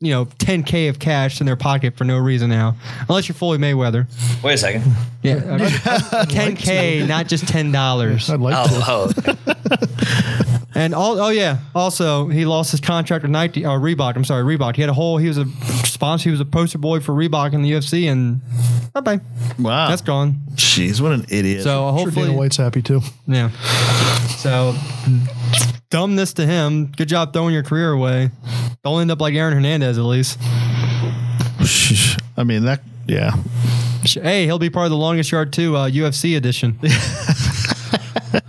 you know, 10k of cash in their pocket for no reason now, unless you're Floyd Mayweather. Wait a second. Yeah, uh, 10k, not just ten dollars. I'd like to. Oh, oh. And all, oh yeah, also he lost his contract with Nike, or Reebok. I'm sorry, Reebok. He had a whole. He was a sponsor. He was a poster boy for Reebok in the UFC, and bye bye. Wow. That's gone. Jeez, what an idiot. So Sure, Dana hopefully, White's happy too. yeah. So dumbness to him. Good job throwing your career away. Don't end up like Aaron Hernandez at least. I mean, that, yeah. Hey, he'll be part of the longest yard two uh, UFC edition.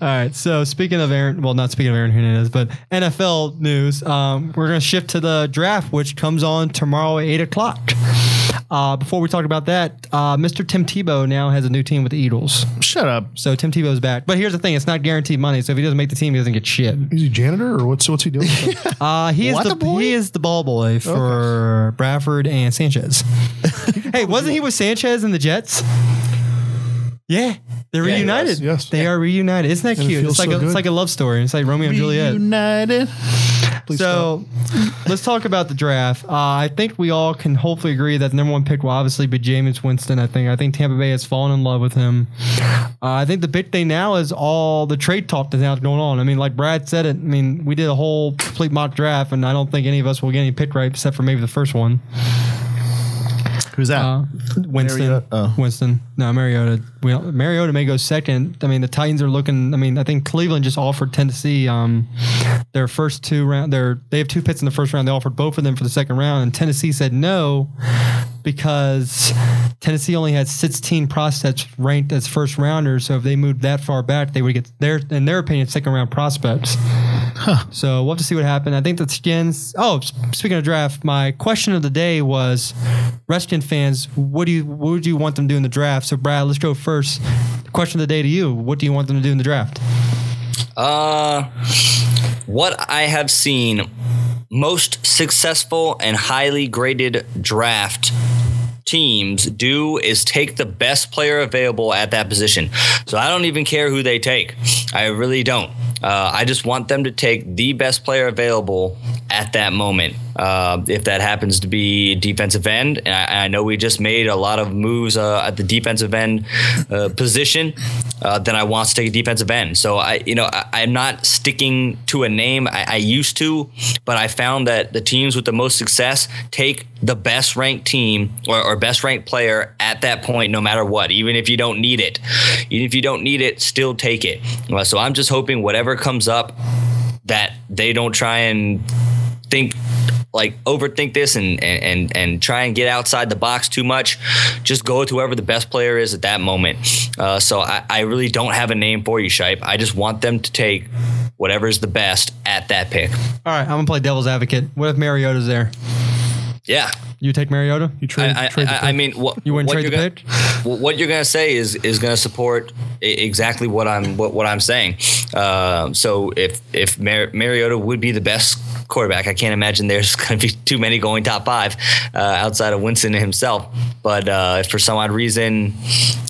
All right. So speaking of Aaron, well, not speaking of Aaron Hernandez, but NFL news. Um, we're going to shift to the draft, which comes on tomorrow at eight o'clock. Uh, before we talk about that, uh, Mr. Tim Tebow now has a new team with the Eagles. Shut up. So Tim Tebow's back. But here's the thing: it's not guaranteed money. So if he doesn't make the team, he doesn't get shit. Is he janitor or what's what's he doing? Uh, he is What the, the boy? he is the ball boy for Bradford and Sanchez. hey, wasn't he with Sanchez and the Jets? Yeah, they're Yeah, he reunited. was. Yes. they are reunited. Isn't that And it cute? feels It's like so a, it's like a love story. It's like Romeo and Juliet. United. Please So let's talk about the draft. Uh, I think we all can hopefully agree that the number one pick will obviously be Jameis Winston. I think I think Tampa Bay has fallen in love with him. Uh, I think the big thing now is all the trade talk that's now going on. I mean, like Brad said it. I mean, we did a whole complete mock draft, and I don't think any of us will get any pick right except for maybe the first one. Who's that? Uh, Winston. Mariota. Oh. Winston. No, Mariota. We don't, Mariota may go second. I mean, the Titans are looking. I mean, I think Cleveland just offered Tennessee um, their first two round. Their they have two picks in the first round. They offered both of them for the second round, and Tennessee said no because Tennessee only had 16 prospects ranked as first rounders. So if they moved that far back, they would get their, in their opinion, second round prospects. So we'll have to see what happened. I think the Skins. Oh, speaking of draft, my question of the day was, Redskins fans, what do you what would you want them to do in the draft? So Brad, let's go first. The question of the day to you: What do you want them to do in the draft? Uh, what I have seen most successful and highly graded draft teams do is take the best player available at that position. So I don't even care who they take. I really don't. Uh, I just want them to take the best player available at that moment. Uh, if that happens to be defensive end, and I, I know we just made a lot of moves uh, at the defensive end uh, position, uh, then I want to take a defensive end. So I, you know, I, am not sticking to a name. I, I, used to, but I found that the teams with the most success take the best ranked team or, or best ranked player at that point, no matter what. Even if you don't need it, even if you don't need it, still take it. Uh, so I'm just hoping whatever comes up that they don't try and think like overthink this and and and try and get outside the box too much. Just go with whoever the best player is at that moment. Uh, so I, I, really don't have a name for you, Shipe. I just want them to take whatever is the best at that pick. All right, I'm gonna play devil's advocate. What if Mariota's there? Yeah. You take Mariota? You trade? I, trade I, I mean, what you wouldn't what trade the gonna, pick? What you're going to say is is going to support exactly what I'm what, what I'm saying. Uh, so if if Mar- Mariota would be the best quarterback, I can't imagine there's going to be too many going top five uh, outside of Winston himself. But uh, if for some odd reason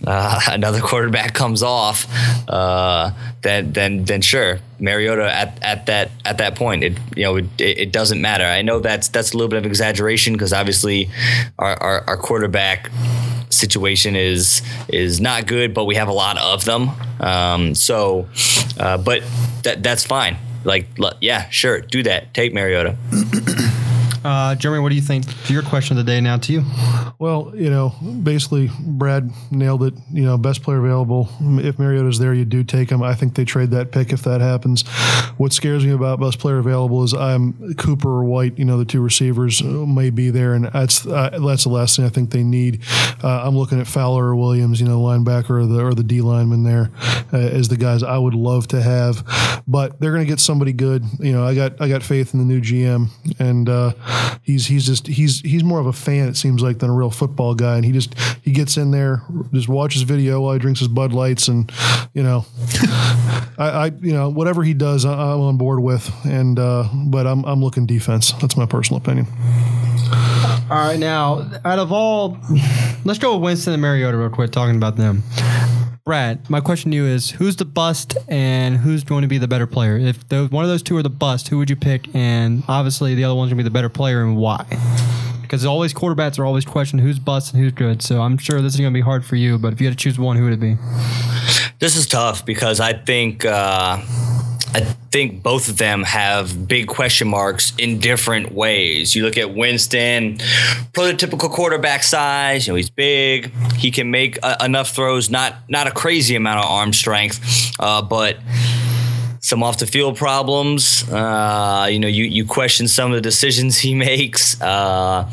uh, another quarterback comes off, uh, then then then sure, Mariota at, at that at that point, it you know it, it doesn't matter. I know that's that's a little bit of exaggeration because obviously our, our, our quarterback situation is is not good, but we have a lot of them. Um, so, uh, but that that's fine. Like, yeah, sure, do that. Take Mariota. Uh, Jeremy, what do you think? Your question of the day now to you. Well, you know, basically, Brad nailed it. You know, best player available. If Mariota's there, you do take him. I think they trade that pick if that happens. What scares me about best player available is I'm Cooper or White. You know, the two receivers may be there, and that's uh, that's the last thing I think they need. Uh, I'm looking at Fowler or Williams. You know, linebacker or the or the D lineman there uh, as the guys I would love to have, but they're going to get somebody good. You know, I got I got faith in the new GM, and uh, he's he's just he's he's more of a fan it seems like than a real football guy. And he just he gets in there just watches video while he drinks his bud lights and you know I, I, you know whatever he does i'm on board with. And uh, but i'm i'm looking defense. That's my personal opinion. All right now out of all let's go with winston and mariota real quick talking about them Brad, my question to you is: Who's the bust, and who's going to be the better player? If those, one of those two are the bust, who would you pick? And obviously, the other one's going to be the better player, and why? Because always quarterbacks are always questioned who's bust and who's good. So I'm sure this is going to be hard for you. But if you had to choose one, who would it be? This is tough because I think. Uh I think both of them have big question marks in different ways. You look at Winston, prototypical quarterback size. You know, he's big. He can make uh, enough throws. Not not a crazy amount of arm strength, uh, but some off the field problems. Uh, you know, you you question some of the decisions he makes. Uh,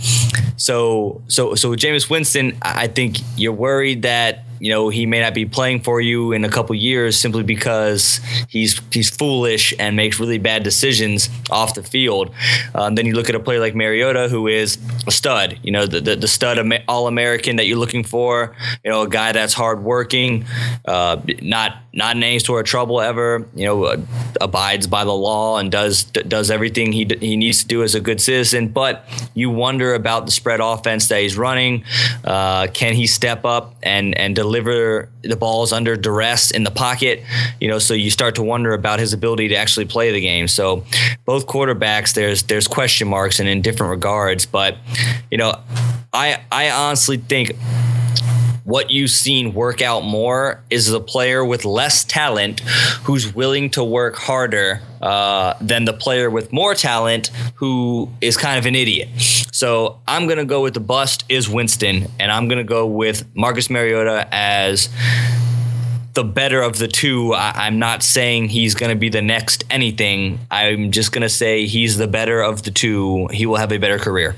so so so Jameis Winston, I think you're worried that you know he may not be playing for you in a couple years simply because he's he's foolish and makes really bad decisions off the field. Um, then you look at a player like Mariota, who is a stud. You know, the the, the stud all American that you're looking for. You know, a guy that's hardworking, uh, not not in any sort of trouble ever. You know, uh, abides by the law and does does everything he he needs to do as a good citizen. But you wonder about the spread offense that he's running. Uh, can he step up and and deliver deliver the balls under duress in the pocket. You know, so you start to wonder about his ability to actually play the game. So both quarterbacks, there's there's question marks and in different regards. But you know, I I honestly think what you've seen work out more is the player with less talent who's willing to work harder uh, than the player with more talent who is kind of an idiot. So I'm going to go with the bust is Winston, and I'm going to go with Marcus Mariota as the better of the two. I, am not saying he's going to be the next anything. I'm just going to say he's the better of the two. He will have a better career.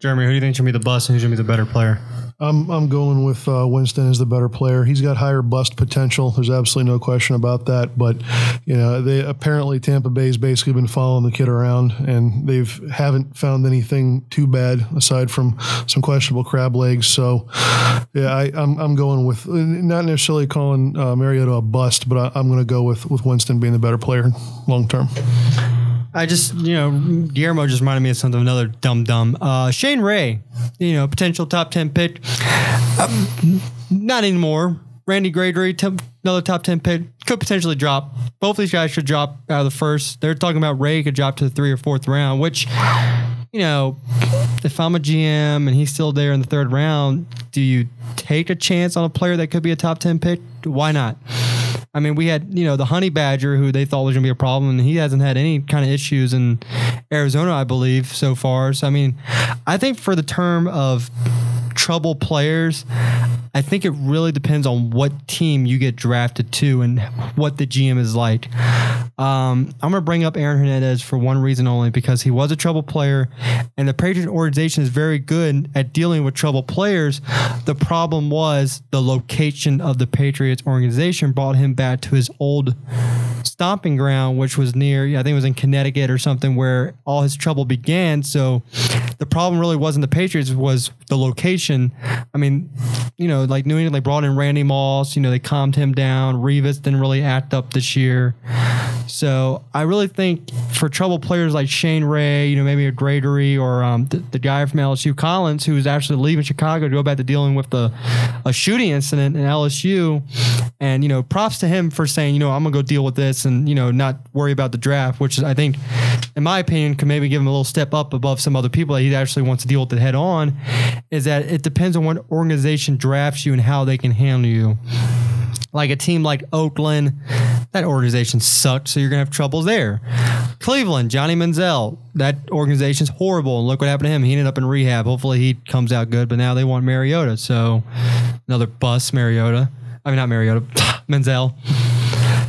Jeremy, who do you think should be the bust and who's going to be the better player? I'm I'm going with uh, Winston as the better player. He's got higher bust potential. There's absolutely no question about that. But you know, they apparently Tampa Bay's basically been following the kid around, and they've haven't found anything too bad aside from some questionable crab legs. So yeah, I, am I'm, I'm going with not necessarily calling uh, Mariota a bust, but I, I'm going to go with with Winston being the better player long term. I just, you know, Guillermo just reminded me of something, another dumb dumb. Uh, Shane Ray, you know, potential top 10 pick. Um, not anymore. Randy Gregory, another top 10 pick. could potentially drop. Both these guys should drop out of the first. They're talking about Ray could drop to the three or fourth round, which, you know, if I'm a GM and he's still there in the third round, do you take a chance on a player that could be a top 10 pick? Why not? I mean, we had, you know, the honey badger who they thought was going to be a problem, and he hasn't had any kind of issues in Arizona, I believe, so far. So, I mean, I think for the term of trouble players, I think it really depends on what team you get drafted to and what the GM is like. Um, I'm going to bring up Aaron Hernandez for one reason only because he was a trouble player, and the Patriot organization is very good at dealing with trouble players. The problem was the location of the Patriots organization brought him back to his old stomping ground, which was near, I think it was in Connecticut or something, where all his trouble began. So the problem really wasn't the Patriots, it was the location. I mean, you know, like New England, they brought in Randy Moss, you know, they calmed him down. Revis didn't really act up this year. So I really think for trouble players like Shane Ray, you know, maybe a Gregory or um, the, the guy from LSU, Collins, who's actually leaving Chicago to go back to dealing with the a shooting incident in LSU, and you know, props to him for saying, you know, I'm gonna go deal with this and you know not worry about the draft, which is I think, in my opinion, could maybe give him a little step up above some other people that he actually wants to deal with it head on. Is that it depends on what organization drafts you and how they can handle you like a team like Oakland, that organization sucked, so you're gonna have troubles there. Cleveland, Johnny Manziel, that organization's horrible, and look what happened to him. He ended up in rehab. Hopefully, he comes out good. But now they want Mariota, so another bus, Mariota. I mean, not Mariota, Manziel.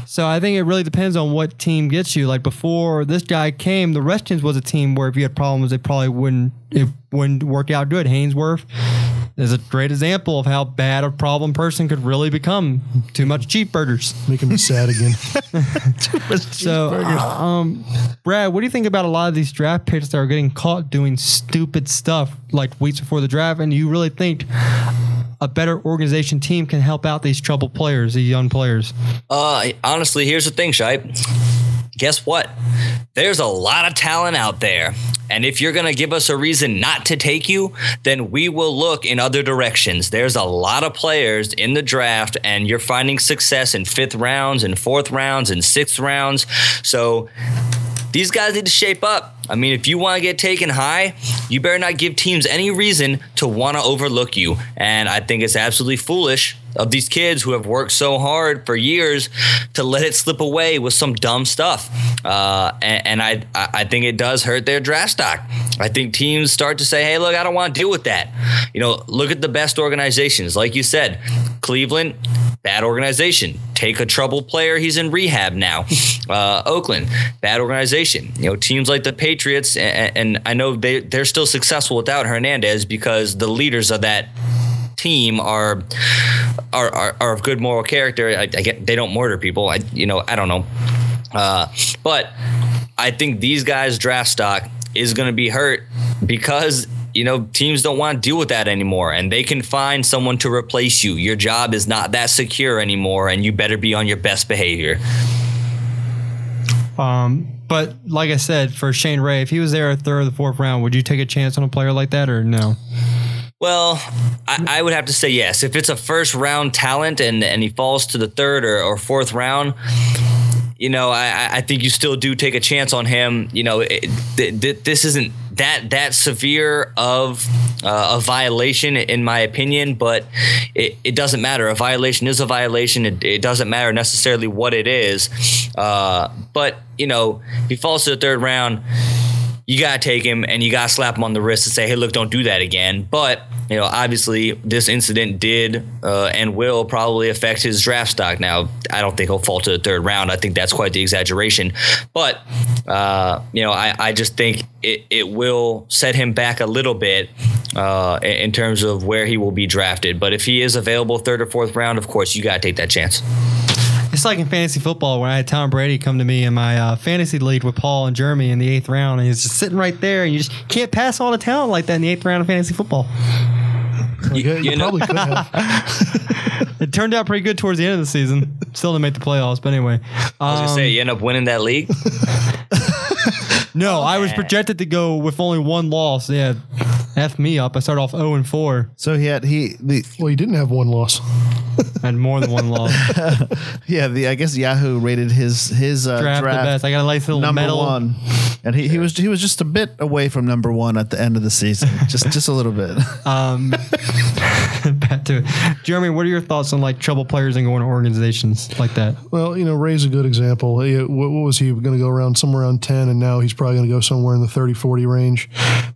So I think it really depends on what team gets you. Like before this guy came, the Redskins was a team where if you had problems, they probably wouldn't it wouldn't work out good. Haynesworth is a great example of how bad a problem person could really become. Too much cheeseburgers. Making me sad again. So, um, Brad, what do you think about a lot of these draft picks that are getting caught doing stupid stuff like weeks before the draft? And you really think a better organization team can help out these troubled players, these young players? Uh, honestly, here's the thing, Shipe. Guess what? There's a lot of talent out there. And if you're going to give us a reason not to take you, then we will look in other directions. There's a lot of players in the draft, and you're finding success in fifth rounds and fourth rounds and sixth rounds. So these guys need to shape up. I mean, if you want to get taken high, you better not give teams any reason to want to overlook you. And I think it's absolutely foolish of these kids who have worked so hard for years to let it slip away with some dumb stuff. Uh, and, and I, I think it does hurt their draft stock. I think teams start to say, hey, look, I don't want to deal with that. You know, look at the best organizations. Like you said, Cleveland, bad organization. Take a troubled player, he's in rehab now. Uh, Oakland, bad organization. You know, teams like the Patriots, and, and I know they they're still successful without Hernandez because the leaders of that team are are are, are of good moral character. I, I get they don't murder people. I you know I don't know, uh, but I think these guys' draft stock is going to be hurt because you know teams don't want to deal with that anymore and they can find someone to replace you your job is not that secure anymore and you better be on your best behavior Um, but like I said, for Shane Ray, if he was there at third or the fourth round, would you take a chance on a player like that or no? Well, I, I, would have to say yes. If it's a first round talent and, and he falls to the third or, or fourth round, you know, I, I think you still do take a chance on him. You know, it, th- this isn't that that severe of uh, a violation, in my opinion, but it, it doesn't matter. A violation is a violation. It, it doesn't matter necessarily what it is. Uh, but, you know, if he falls to the third round, you gotta take him and you gotta slap him on the wrist and say, "Hey, look, don't do that again." But you know, obviously, this incident did uh, and will probably affect his draft stock. Now, I don't think he'll fall to the third round. I think that's quite the exaggeration. But uh, you know, I, I just think it, it will set him back a little bit uh, in terms of where he will be drafted. But if he is available third or fourth round, of course, you gotta take that chance. It's like in fantasy football when I had Tom Brady come to me in my uh, fantasy league with Paul and Jeremy in the eighth round, and he's just sitting right there, and you just can't pass on a talent like that in the eighth round of fantasy football. Like, you, you probably could have. it turned out pretty good towards the end of the season. Still didn't make the playoffs, but anyway. I was gonna say you end up winning that league. no, I was projected to go with only one loss. Yeah, f me up. I started off zero and four. So he had he the Well, you didn't have one loss. and more than one loss. Yeah, the I guess Yahoo rated his his uh, Draft, draft, the best. I got a nice little number medal. one, and he, he was he was just a bit away from number one at the end of the season, just just a little bit. Um, back to it. Jeremy, what are your thoughts on like trouble players and going to organizations like that? Well, you know, Ray's a good example. He, what, what was he going to go around somewhere around 10, and now he's probably going to go somewhere in the 30, 40 range.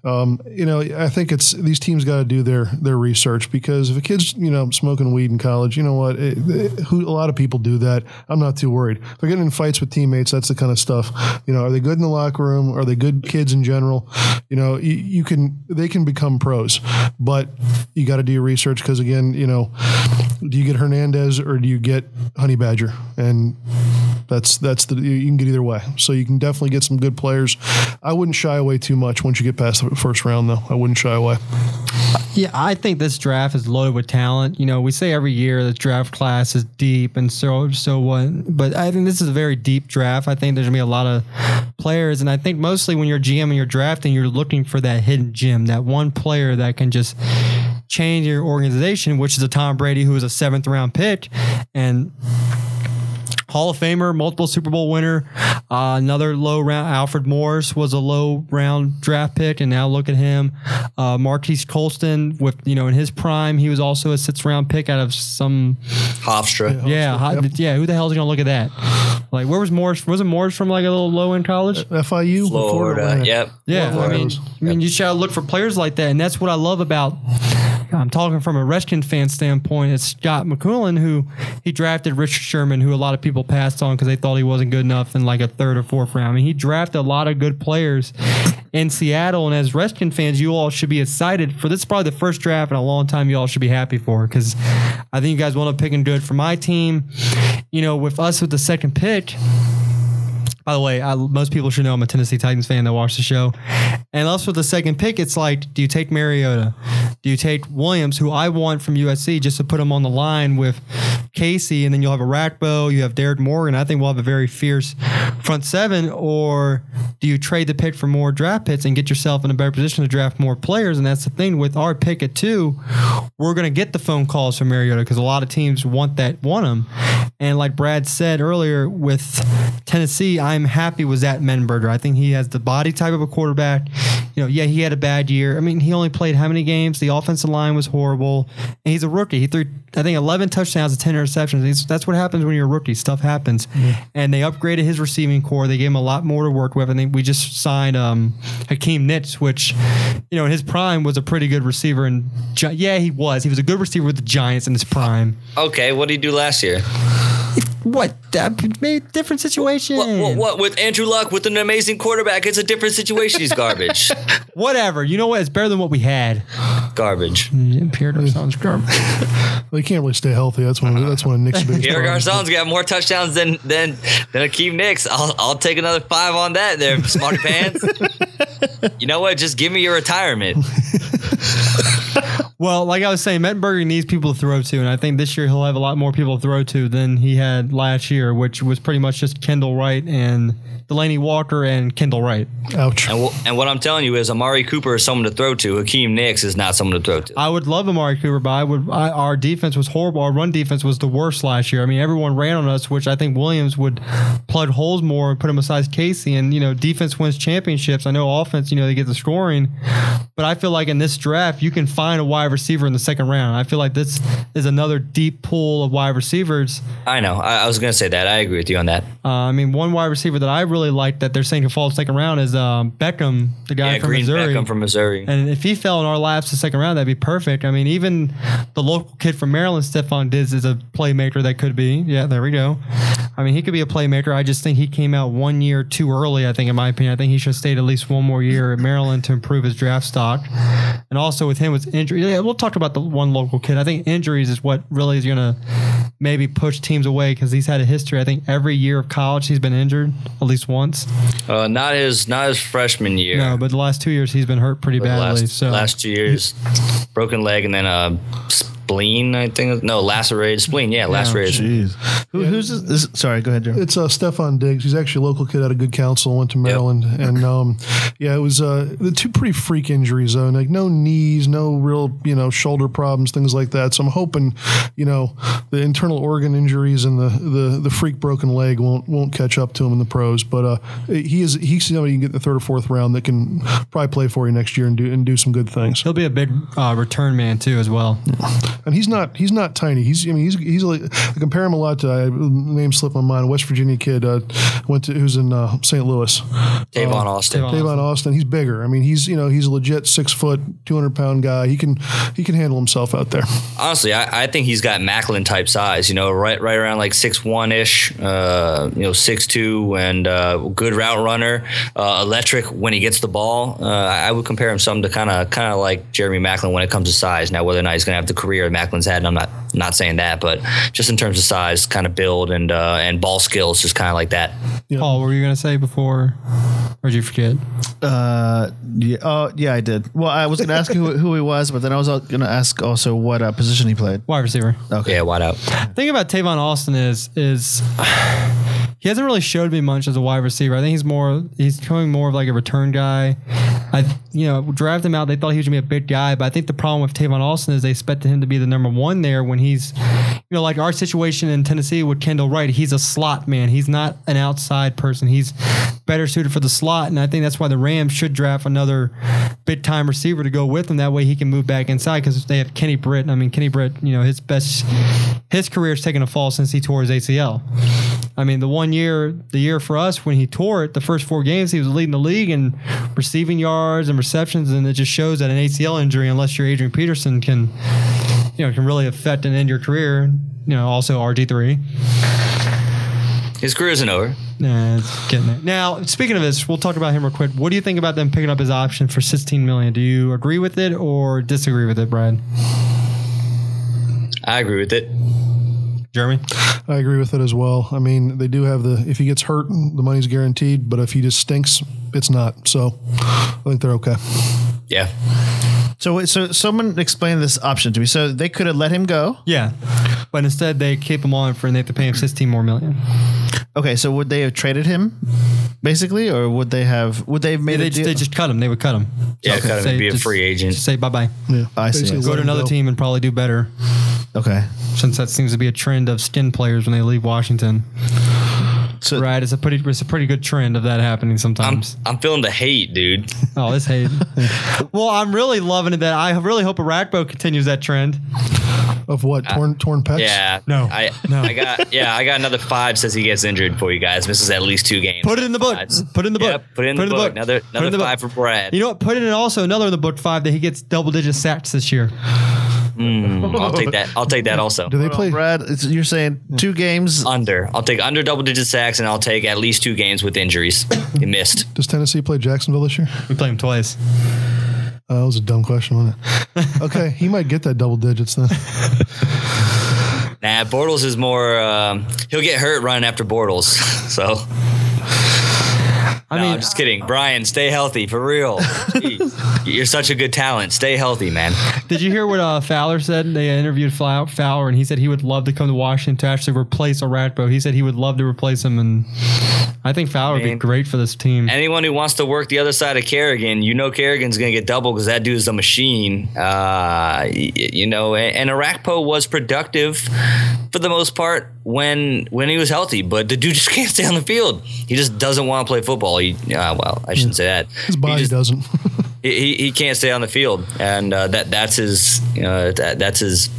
Um, you know, I think it's these teams got to do their their research because if a kid's, you know, smoking weed in college, you know what? It, it- who, a lot of people do that. I'm not too worried. If they're getting in fights with teammates, that's the kind of stuff. You know, are they good in the locker room? Are they good kids in general? You know, you, you can, they can become pros, but you got to do your research because, again, you know, do you get Hernandez or do you get Honey Badger? And that's that's the you can get either way. So you can definitely get some good players. I wouldn't shy away too much once you get past the first round, though. I wouldn't shy away. Yeah, I think this draft is loaded with talent. You know, we say every year the draft class is deep and so so what, but I think this is a very deep draft. I think there's gonna be a lot of players, and I think mostly when you're GM and you're drafting, you're looking for that hidden gem, that one player that can just change your organization, which is a Tom Brady who was a seventh round pick, and Hall of Famer, multiple Super Bowl winner. Uh, another low round, Alfred Morris was a low round draft pick, and now look at him. Uh, Marques Colston, with you know in his prime, he was also a sixth round pick out of some Hofstra. yeah hot, yeah. Who the hell is gonna look at that? Like where was Morris? Wasn't Morris from like a little low end college? FIU, Florida. Florida. Yep. Yeah, I mean, was- I mean, you should look for players like that, and that's what I love about. I'm talking from a Redskins fan standpoint. It's Scot McCloughan who he drafted Richard Sherman, who a lot of people passed on because they thought he wasn't good enough in like a third or fourth round. I mean, he drafted a lot of good players in Seattle, and as Redskins fans, you all should be excited for this. Is probably the first draft in a long time. You all should be happy for because I think you guys will end up picking good for my team. You know, with us with the second pick. By the way, I, most people should know I'm a Tennessee Titans fan that watch the show. And also the second pick, it's like, do you take Mariota? Do you take Williams, who I want from USC, just to put him on the line with Casey, and then you'll have Orakpo, you have Derrick Morgan. I think we'll have a very fierce front seven. Or do you trade the pick for more draft picks and get yourself in a better position to draft more players? And that's the thing with our pick at two, we're going to get the phone calls from Mariota because a lot of teams want that, want him. And like Brad said earlier, with Tennessee, I'm happy with Zach Mettenberger. I think he has the body type of a quarterback. You know, yeah, he had a bad year. I mean, he only played how many games? The offensive line was horrible, and he's a rookie. He threw, I think, 11 touchdowns and 10 interceptions. He's, that's what happens when you're a rookie. Stuff happens. And they upgraded his receiving corps. They gave him a lot more to work with. and think we just signed um, Hakeem Nicks, which, you know, in his prime was a pretty good receiver. And yeah, he was. He was a good receiver with the Giants in his prime. Okay, what did he do last year? What? That made different situation. What, what, what? With Andrew Luck, with an amazing quarterback, it's a different situation. He's garbage. Whatever. You know what? It's better than what we had. garbage. Mm, Pierre Garcon's garbage. Well, he can't really stay healthy. That's one. Of, that's one of Nick's biggest Pierre problems. Garcon's got more touchdowns than than than Hakeem Nicks. I'll I'll take another five on that. There, smarty pants. you know what? Just give me your retirement. Well, like I was saying, Mettenberger needs people to throw to, and I think this year he'll have a lot more people to throw to than he had last year, which was pretty much just Kendall Wright and Delanie Walker and Kendall Wright. Ouch. And, wh- and what I'm telling you is, Amari Cooper is someone to throw to. Hakeem Nicks is not someone to throw to. I would love Amari Cooper, but I would. I, our defense was horrible. Our run defense was the worst last year. I mean, everyone ran on us, which I think Williams would plug holes more and put him beside Casey. And you know, defense wins championships. I know offense, you know, they get the scoring, but I feel like in this draft, you can find a wide receiver in the second round. I feel like this is another deep pool of wide receivers. I know. I, I was going to say that. I agree with you on that. Uh, I mean, one wide receiver that I really like that they're saying could fall second round is um, Beckham, the guy Yeah, from Green Missouri. Beckham from Missouri. And if he fell in our laps the second round, that'd be perfect. I mean, even the local kid from Maryland, Stefon Diggs, is a playmaker that could be. Yeah, there we go. I mean, he could be a playmaker. I just think he came out one year too early, I think, in my opinion. I think he should have stayed at least one more year at Maryland to improve his draft stock. And also with him with injury, yeah, we'll talk about the one local kid. I think injuries is what really is going to maybe push teams away because he's had a history. I think every year of college he's been injured at least once. Uh, not his not his freshman year. No, but the last two years he's been hurt pretty But badly. last, so last two years, broken leg and then a spleen. I think no lacerated spleen. Yeah, lacerated. Jeez. Who, Who's this, this? Sorry, go ahead, Joe. It's uh, Stefon Diggs. He's actually a local kid out of Good Counsel. Went to Maryland, and um, yeah, it was uh, the two pretty freak injuries. Though, like no knees, no real you know shoulder problems, things like that. So I'm hoping, you know, the internal organ injuries and the the, the freak broken leg won't won't catch up to him in the pros. But uh, he is he's somebody you can get in the third or fourth round that can probably play for you next year and do and do some good things. He'll be a big uh, return man too, as well. And he's not he's not tiny. He's I mean he's he's like I compare him a lot to I name slip my mind. West Virginia kid uh, went to who's in uh, St. Louis. Tavon Austin. Davon Austin. He's bigger. I mean, he's you know he's a legit six foot, two hundred pound guy. He can he can handle himself out there. Honestly, I, I think he's got Maclin type size. You know, right right around like six one ish. Uh, you know, six two and uh, good route runner. Uh, electric when he gets the ball. Uh, I would compare him some to kind of kind of like Jeremy Maclin when it comes to size. Now, whether or not he's going to have the career Maclin's had, and I'm not not saying that, but just in terms of size, kind of build and uh, and ball skills, just kind of like that. Paul, what were you gonna say before? Or did you forget? Uh, yeah, oh, yeah, I did. Well, I was going to ask who, who he was, but then I was going to ask also what uh, position he played. Wide receiver. Okay. Yeah, wide out. The thing about Tavon Austin is is he hasn't really showed me much as a wide receiver. I think he's more he's becoming more of like a return guy. I you know drafted him out. They thought he was gonna be a big guy, but I think the problem with Tavon Austin is they expected him to be the number one there when he's you know like our situation in Tennessee with Kendall Wright. He's a slot man. He's not an outside person. He's better suited for the slot, and I think that's why the Rams should draft another big time receiver to go with him. That way he can move back inside because they have Kenny Britt. I mean Kenny Britt, you know his best his career career's taken a fall since he tore his ACL. I mean, the one year, the year for us when he tore it, the first four games, he was leading the league in receiving yards and receptions, and it just shows that an ACL injury, unless you're Adrian Peterson, can you know can really affect and end your career. You know, also RG three. His career isn't over. Nah, it's getting there. Now, speaking of this, we'll talk about him real quick. What do you think about them picking up his option for 16 million? Do you agree with it or disagree with it, Brad? I agree with it. Jeremy? I agree with it as well. I mean, they do have the if he gets hurt, the money's guaranteed. But if he just stinks, it's not. So I think they're okay. Yeah. So, wait, so someone explain this option to me. So they could have let him go. Yeah. But instead, they keep him on for and they have to pay him 16 more million. Okay, so would they have traded him, basically, or would they have? Would they have made They a just, deal? they just cut him. They would cut him. Yeah, cut him Say- and be a just- free agent. Just say bye bye. Yeah, I see. Basically Go Go to him another team and probably do better. okay. Since that seems to be a trend of skin players when they leave Washington. So Right, it's a pretty it's a pretty good trend of that happening I'm sometimes. I'm feeling the hate, dude. oh, this hate. well, I'm really loving it that I really hope Orakpo continues that trend. Of what torn torn pecs? Yeah. No. I No. I got yeah, I got another five says he gets injured for you guys. Misses at least two games. Put it in the book. Fives. Put it in the book. Yep, put it in the book. Another Put it in another the book. five for Brad. You know what? Put it in also another in the book five that he gets double digit sacks this year. I'll take that. I'll take that also. Do they play? Brad, it's, you're saying two games. Under. I'll take under double digit sacks and I'll take at least two games with injuries. He missed. Does Tennessee play Jacksonville this year? We play him twice. Uh, that was a dumb question, wasn't it? Okay, he might get that double digits then. Nah, Bortles is more. Um, he'll get hurt running after Bortles. So I no, mean, I'm just kidding. Brian, stay healthy for real. You're such a good talent. Stay healthy, man. Did you hear what uh, Fowler said? They interviewed Fowler, and he said he would love to come to Washington to actually replace Orakpo. He said he would love to replace him, and I think Fowler would be great for this team. Anyone who wants to work the other side of Kerrigan, you know Kerrigan's going to get double because that dude's a machine. Uh, you know, and, and Orakpo was productive for the most part when when he was healthy, but the dude just can't stay on the field. He just doesn't want to play football. He, uh, well, I shouldn't say that. His He body just- doesn't. he, he, he can't stay on the field, and uh, that that's his you know that, that's his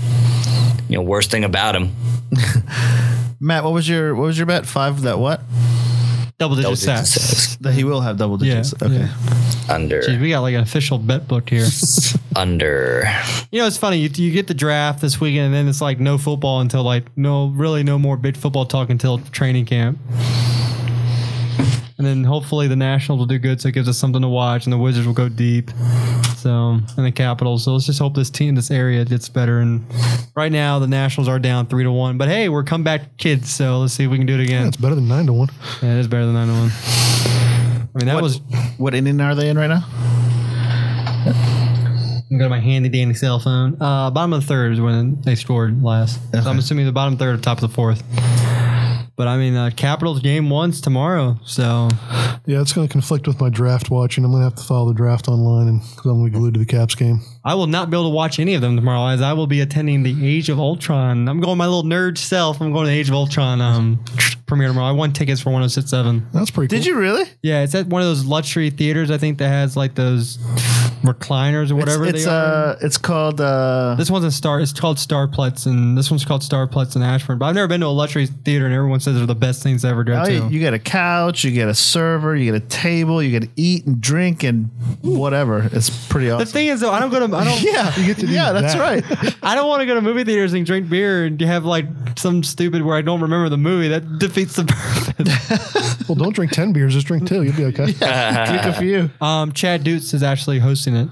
you know worst thing about him. Matt, what was your what was your bet? Five that what? Double digit Double digit sacks. sacks. That he will have double digits. Yeah, okay. yeah. Under Jeez, we got like an official bet book here. under. you know, it's funny. You, you get the draft this weekend, and then it's like no football until like no, really no more big football talk until training camp. And then hopefully the Nationals will do good, so it gives us something to watch, and the Wizards will go deep. So and the Capitals. So let's just hope this team, this area gets better. And right now the Nationals are down three to one, but hey, we're comeback kids, so let's see if we can do it again. It's better than nine to one. Yeah, it is better than nine to one. I mean that What, was what inning are they in right now? I'm going to my handy dandy cell phone. Uh, bottom of the third is when they scored last. So I'm assuming the bottom third, or top of the fourth. But I mean, uh, Capitals game one's tomorrow, so Yeah, it's going to conflict with my draft watching. I'm going to have to follow the draft online, and because I'm going to be glued to the Caps game. I will not be able to watch any of them tomorrow, as I will be attending the Age of Ultron. I'm going my little nerd self. I'm going to the Age of Ultron um, premiere tomorrow. I won tickets for 1067. That's pretty. Cool. Did you really? Yeah, it's at one of those luxury theaters. I think that has like those recliners or whatever it's, it's they are. uh, it's called uh, This one's a star. It's called Starplex, and this one's called Starplex in Ashburn. But I've never been to a luxury theater, and everyone says they're the best things to ever go Oh, to. you, you get a couch, you get a server, you get a table, you get to eat and drink and whatever. It's pretty awesome. the thing is, though, I don't go to. I don't. yeah, You get to do yeah, that's that. right. I don't want to go to movie theaters and drink beer and have like some stupid where I don't remember the movie. That defeats the purpose. Well, don't drink ten beers. Just drink two. You'll be okay. Good for you. um, Chad Dukes is actually hosting it.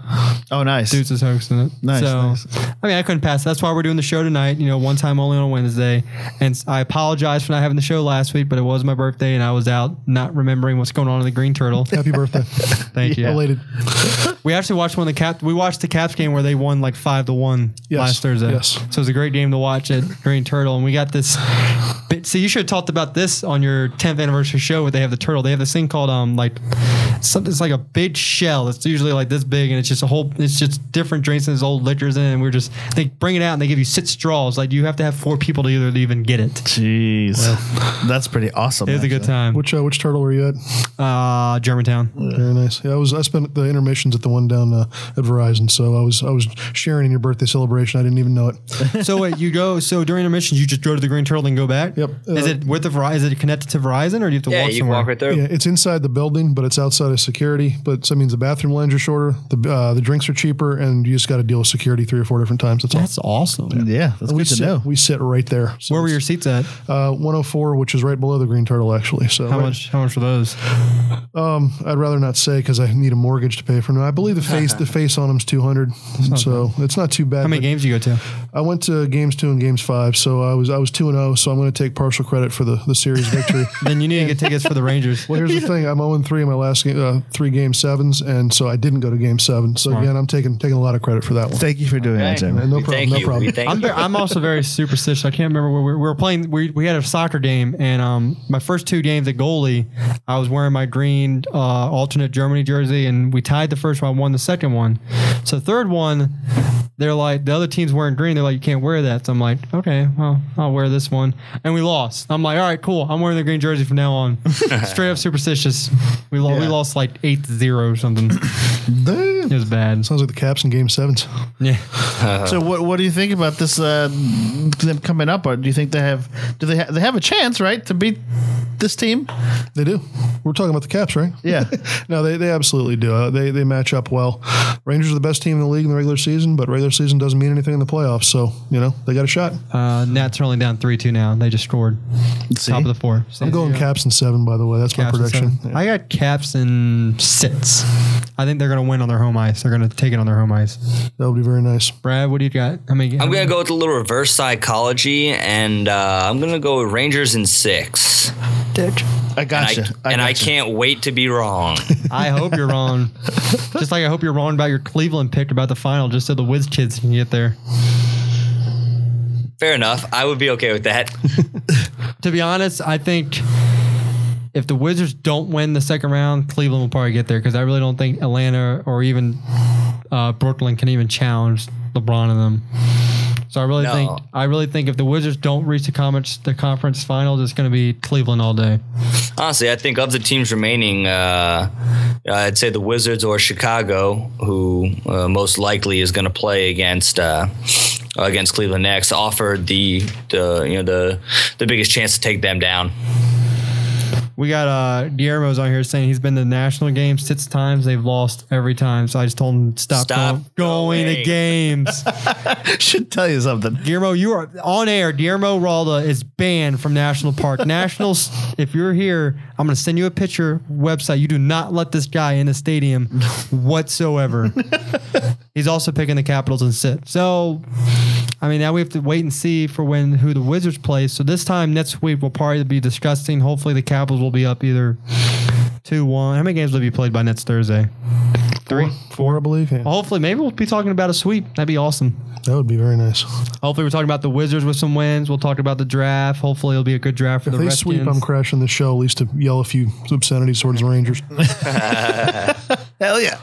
Oh, nice. Dutz is hosting it. Nice, So, nice. I mean, I couldn't pass. That's why we're doing the show tonight. You know, one time only on a Wednesday. And I apologize for not having the show last week, but it was my birthday and I was out not remembering what's going on in the Green Turtle. Happy birthday. Thank you. Belated. We actually watched one of the cap. We watched the Caps game where they won like five to one Yes, last Thursday. yes. So it was a great game to watch at Green Turtle, and we got this. Bit, see, you should have talked about this on your 10th anniversary show. Where they have the turtle. They have this thing called um like something. It's like a big shell. It's usually like this big, and it's just a whole. It's just different drinks and there's old liquors in it. And we're just they bring it out and they give you six straws. Like you have to have four people to either even get it. Jeez, that's pretty awesome. It was a good time. Which uh, which turtle were you at? Uh, Germantown. Very nice. Yeah, I was. I spent the intermissions at the one down uh, at Verizon, so I was I was sharing in your birthday celebration. I didn't even know it. so wait, you go. So during intermissions, you just go to the Green Turtle and go back. Yep. is it with the Verizon? Is it connected to Verizon, or do you have to Yeah, walk you can somewhere? walk right there. Yeah, it's inside the building, but it's outside of security. But so that means the bathroom lines are shorter, the uh, the drinks are cheaper, and you just got to deal with security three or four different times. That's all. Awesome. Yeah, that's we good to sit, know. We sit right there. So Where were your seats at? uh, 104, which is right below the Green Turtle, actually. So How right- much? How much for those? Um, I'd rather not say because I need a mortgage to pay for them. I believe the face the face on them's 200, so it's not too bad. How many but games you go to? I went to games two and games five, so I was I was two and zero. So I'm going to take partial credit for the the series victory. Then you need to get tickets for the Rangers. Well, here's the thing: I'm 0 3 in my last game, uh, three game sevens, and so I didn't go to game seven. So Smart. again, I'm taking taking a lot of credit for that one. Thank you for doing that, Jim. no problem, Thank no you. problem. I'm, you. very, I'm also very superstitious. I can't remember where we were, playing. We, we had a soccer game, and um, my first two games at goalie, I was wearing my green uh, alternate Germany jersey, and we tied the first one, won the second one. So the third one, they're like the other team's wearing green. They're like, you can't wear that. So I'm like, okay, well, I'll wear this one, and we lost. I'm like, all right, cool. I'm wearing the green jersey from now on. Straight up superstitious. We lo- we Yeah. lost like eight to zero or something. It was bad. Sounds like the Caps in game sevens. Yeah. So what what do you think about this? Uh, them coming up, or do you think they have? Do they ha- they have a chance, right, to beat this team? They do. We're talking about the Caps, right? Yeah. no, they, they absolutely do. Uh, they they match up well. Rangers are the best team in the league in the regular season, but regular season doesn't mean anything in the playoffs. So you know they got a shot. Uh, Nats are only down three two now. They just scored. See? Top of the four. I'm going Caps in seven, by the way. That's Caps my prediction. seven. I got Caps in six. I think they're going to win on their home ice. They're going to take it on their home ice. That would be very nice. Brad, what do you got? How many? I'm gonna go with a little reverse psychology, and uh, I'm gonna go with Rangers in six. Dick. I And, gotcha. I, and I gotcha. can't wait to be wrong. I hope you're wrong. just like I hope you're wrong about your Cleveland pick about the final, just so the Wiz kids can get there. Fair enough. I would be okay with that. To be honest, I think if the Wizards don't win the second round, Cleveland will probably get there because I really don't think Atlanta or even uh, Brooklyn can even challenge LeBron and them. So I really No. think I really think if the Wizards don't reach the conference the conference finals, it's going to be Cleveland all day. Honestly, I think of the teams remaining, uh, I'd say the Wizards or Chicago, who uh, most likely is going to play against uh, against Cleveland next, offered the the you know the the biggest chance to take them down. We got uh Guillermo's on here saying he's been to the national games six times. They've lost every time. So I just told him stop, Stop going, going to games. should tell you something. Guillermo, you are on air. Guillermo Ralda is banned from National Park. Nationals, if you're here, I'm going to send you a picture website. You do not let this guy in the stadium whatsoever. He's also picking the Capitals and sit. So, I mean, now we have to wait and see for when who the Wizards play. So this time next week will probably be disgusting. Hopefully the Capitals will be up either two one. How many games will be played by next Thursday? Three, four, I believe. Yeah. Well, hopefully, maybe we'll be talking about a sweep. That'd be awesome. That would be very nice. Hopefully, we're talking about the Wizards with some wins. We'll talk about the draft. Hopefully, it'll be a good draft for If the they Redskins. sweep, I'm crashing the show at least to yell a few obscenities towards the Rangers. Hell yeah.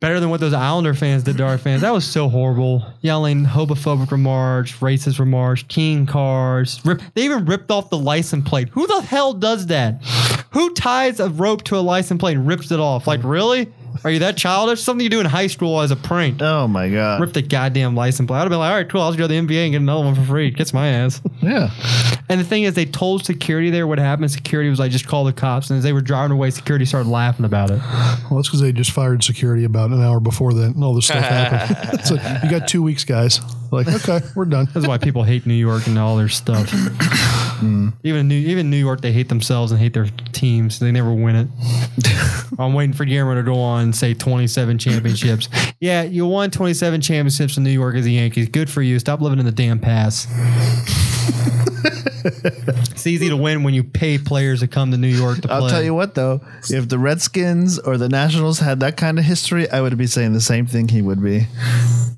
Better than what those Islander fans did to our fans. That was so horrible. Yelling homophobic remarks, racist remarks, king cars. Rip, they even ripped off the license plate. Who the hell does that? Who ties a rope to a license plate and rips it off? Like, really? Are you that childish? Something you do in high school as a prank. Oh my god. Rip the goddamn license plate. I'd have been like, all right, cool. I'll just go to the MVA and get another one for free. Gets my ass. Yeah. And the thing is, they told security there what happened. Security was like, just call the cops. And as they were driving away, security started laughing about it. Well, that's because they just fired security about an hour before that, and all this stuff happened. like you got two weeks, guys. Like, okay, we're done. That's why people hate New York and all their stuff. Mm. Even New even New York, they hate themselves and hate their teams. They never win it. I'm waiting for Guillermo to go on and say 27 championships. Yeah, you won 27 championships in New York as the Yankees. Good for you. Stop living in the damn past. it's easy to win when you pay players to come to New York to play. I'll tell you what though, if the Redskins or the Nationals had that kind of history, I would be saying the same thing he would be.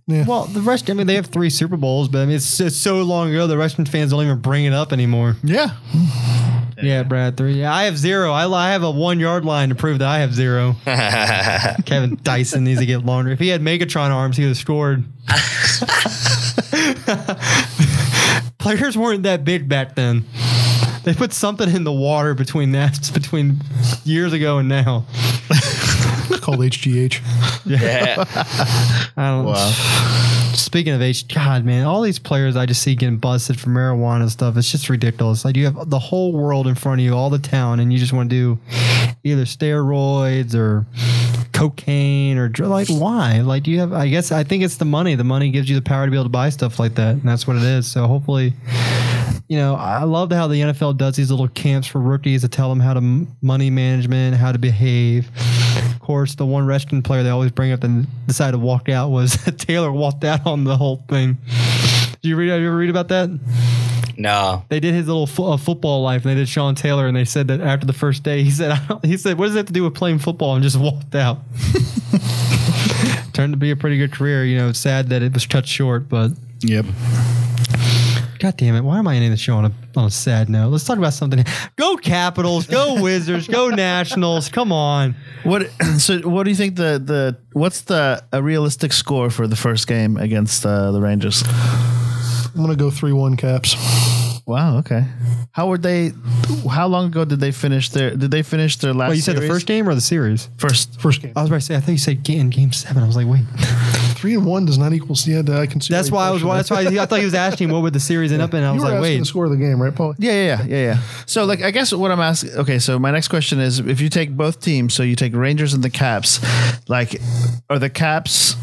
Well, the rest, I mean, they have three Super Bowls, but I mean, it's, it's so long ago, the Russian fans don't even bring it up anymore. Yeah. Yeah, Brad, three. Yeah, I have zero. I, I have a one yard line to prove that I have zero. Kevin Dyson needs to get longer. If he had Megatron arms, he would have scored. Players weren't that big back then. They put something in the water between that between years ago and now. It's called HGH. Yeah. I don't Wow. Speaking of H, God, man, all these players I just see getting busted for marijuana and stuff. It's just ridiculous. Like you have the whole world in front of you, all the town, and you just want to do either steroids or cocaine or like why? Like do you have? I guess I think it's the money. The money gives you the power to be able to buy stuff like that, and that's what it is. So hopefully. You know, I love how the NFL does these little camps for rookies to tell them how to money management, how to behave. Of course, the one Redskins player they always bring up and decided to walk out was Taylor walked out on the whole thing. Did you read? Did you ever read about that? No. They did his little fo- uh, football life, and they did Sean Taylor, and they said that after the first day, he said, I don't, he said, what does that have to do with playing football? And just walked out. Turned to be a pretty good career. You know, it's sad that it was cut short, but Yep. God damn it! Why am I ending the show on a on a sad note? Let's talk about something. Go Capitals! Go Wizards! Go Nationals! Come on! What so what do you think the the what's the a realistic score for the first game against uh, the Rangers? I'm gonna go three one caps. Wow, okay. How were they how long ago did they finish their did they finish their last Wait, you said the series? first game or the series? first First game. I was about to say. I thought you said ga- in game seven. I was like, wait. Three and one does not equal. Yeah, I can see. That's why I was. That's why I thought he was asking what would the series end up in. I You was were like, asking wait. the score of the game, right, Paul? Yeah, yeah, yeah, yeah, yeah. So, like, I guess what I'm asking. Okay, so my next question is: if you take both teams, so you take Rangers and the Caps, like, are the Caps,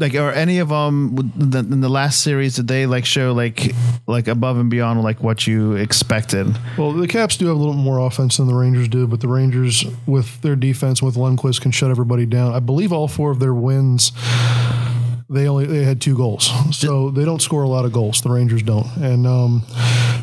like, are any of them in the last series did they like show like like above and beyond like what you expected? Well, the Caps do have a little more offense than the Rangers do, but the Rangers, with their defense, with Lundqvist, can shut everybody down. I believe all four of their wins, they only they had two goals, so they don't score a lot of goals. The Rangers don't, and um,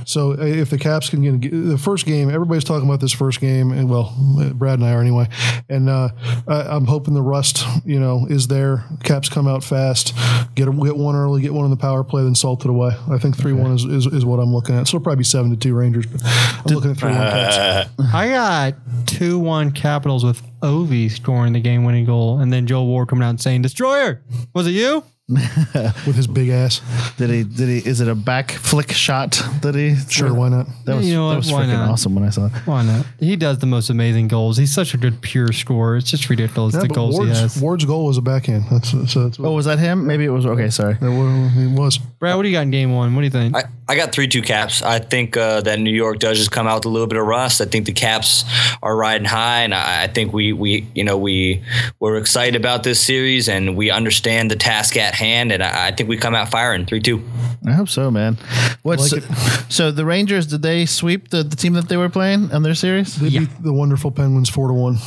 so if the Caps can get the first game, everybody's talking about this first game, and well, Brad and I are anyway, and uh, I, I'm hoping the rust, you know, is there. Caps come out fast, get get one early, get one in the power play, then salt it away. I think three one is, is, is what I'm looking at. So it'll probably be seven to two Rangers, but I'm looking at three one Caps. I got two one Capitals with Ovi scoring the game winning goal, and then Joel Ward coming out and saying, "Destroyer, was it you?" With his big ass. Did he? Did he? Is it a back flick shot? Did he? Sure, why not? That was, You know that was freaking not? awesome when I saw it. Why not? He does the most amazing goals. He's such a good pure scorer. It's just ridiculous Yeah, the but goals he Ward's, has. Ward's goal was a backhand. That's, so that's what, Oh, was that him? Maybe it was. Okay, sorry. what it was. Brad, what do you got in game one? What do you think? I, I got three two caps. I think uh, that New York does just come out with a little bit of rust. I think the caps are riding high, and I, I think we we you know we we're excited about this series, and we understand the task at hand, and I, I think we come out firing three two. I hope so, man. What's like so the Rangers? Did they sweep the, the team that they were playing on their series? They beat the wonderful Penguins four to one.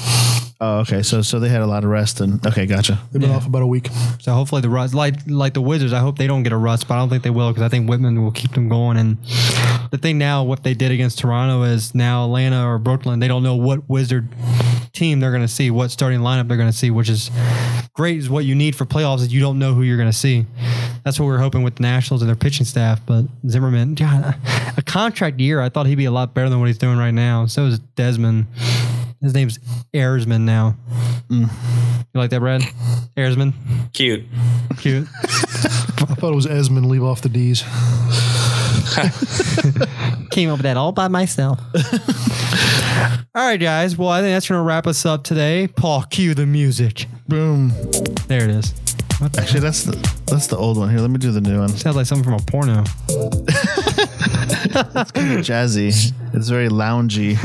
Oh, okay. So so they had a lot of rest and okay, gotcha. They've been off about a week. So hopefully the rust, like like the Wizards, I hope they don't get a rust, but I don't think they will because I think Wittman will keep them going. And the thing now, what they did against Toronto is now Atlanta or Brooklyn, they don't know what Wizard team they're going to see, what starting lineup they're going to see, which is great. Is what you need for playoffs. Is you don't know who you're going to see. That's what we are hoping with the Nationals and their pitching staff. But Zimmerman, God, a contract year. I thought he'd be a lot better than what he's doing right now. So is Desmond. His name's Erzman now. Mm. You like that, Brad? Erzman, Cute. cute. I thought it was Esmond. Leave off the D's. Came up with that all by myself. all right, guys. Well, I think that's going to wrap us up today. Paul, cue the music. Boom. There it is. Actually, that's the that's the old one. Here, let me do the new one. Sounds like something from a porno. It's kind of jazzy. It's very loungy.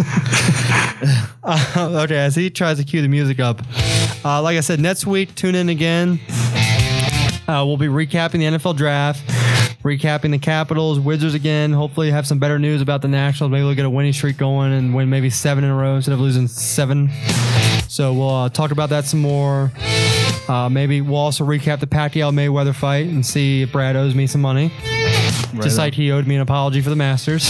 okay, as he tries to cue the music up. Uh, like I said, next week, tune in again. Uh, we'll be recapping the NFL draft, recapping the Capitals, Wizards again. Hopefully, have some better news about the Nationals. Maybe we'll get a winning streak going and win maybe seven in a row instead of losing seven. So we'll uh, talk about that some more. Uh, maybe we'll also recap the Pacquiao Mayweather fight and see if Brad owes me some money, just on. like he owed me an apology for the Masters.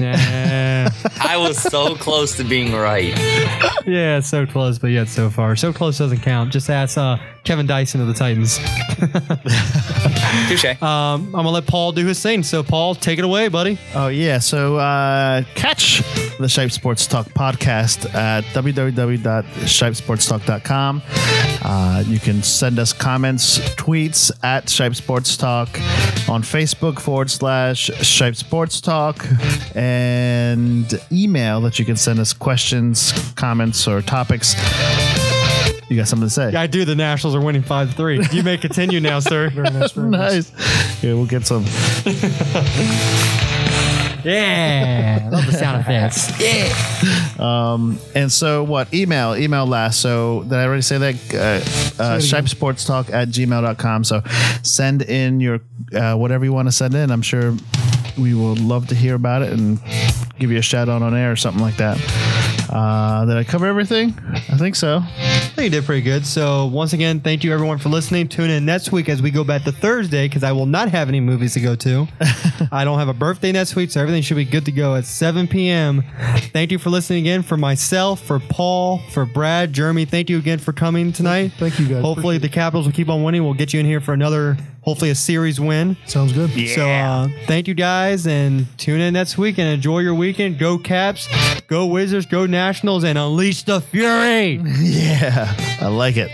Yeah. I was so close to being right. Yeah, so close, but yet so far. So close doesn't count. Just ask uh, Kevin Dyson of the Titans. Touche. Um, I'm gonna let Paul do his thing. So Paul, take it away, buddy. Oh yeah, so uh, catch the Shape Sports Talk podcast at www.shipesportstalk.com. Uh, you can send us comments, tweets at Shape Sports Talk on Facebook forward slash Shape Sports Talk, and email that you can send us questions, comments, or topics. You got something to say? I do. The Nationals are winning 5 3. You may continue now, sir. Very nice. Very nice. nice. Yeah, we'll get some. Yeah, love the sound effects. Yeah. Um, and so what? Email, email last. So did I already say that? Uh, uh, Say it again. Shipesportstalk at gmail.com. So send in your, uh, whatever you want to send in. I'm sure we will love to hear about it and give you a shout out on air or something like that. Uh, did I cover everything? I think so. I think you did pretty good. So once again, thank you everyone for listening. Tune in next week as we go back to Thursday because I will not have any movies to go to. I don't have a birthday next week, so everything should be good to go at 7 p.m. Thank you for listening again. For myself, for Paul, for Brad, Jeremy, thank you again for coming tonight. Thank you, guys. Hopefully the Capitals will keep on winning. We'll get you in here for another, hopefully a series win. Sounds good. So uh, thank you guys and tune in next week and enjoy your weekend. Go Caps, go Wizards, go Nationals, and unleash the fury. Yeah, I like it.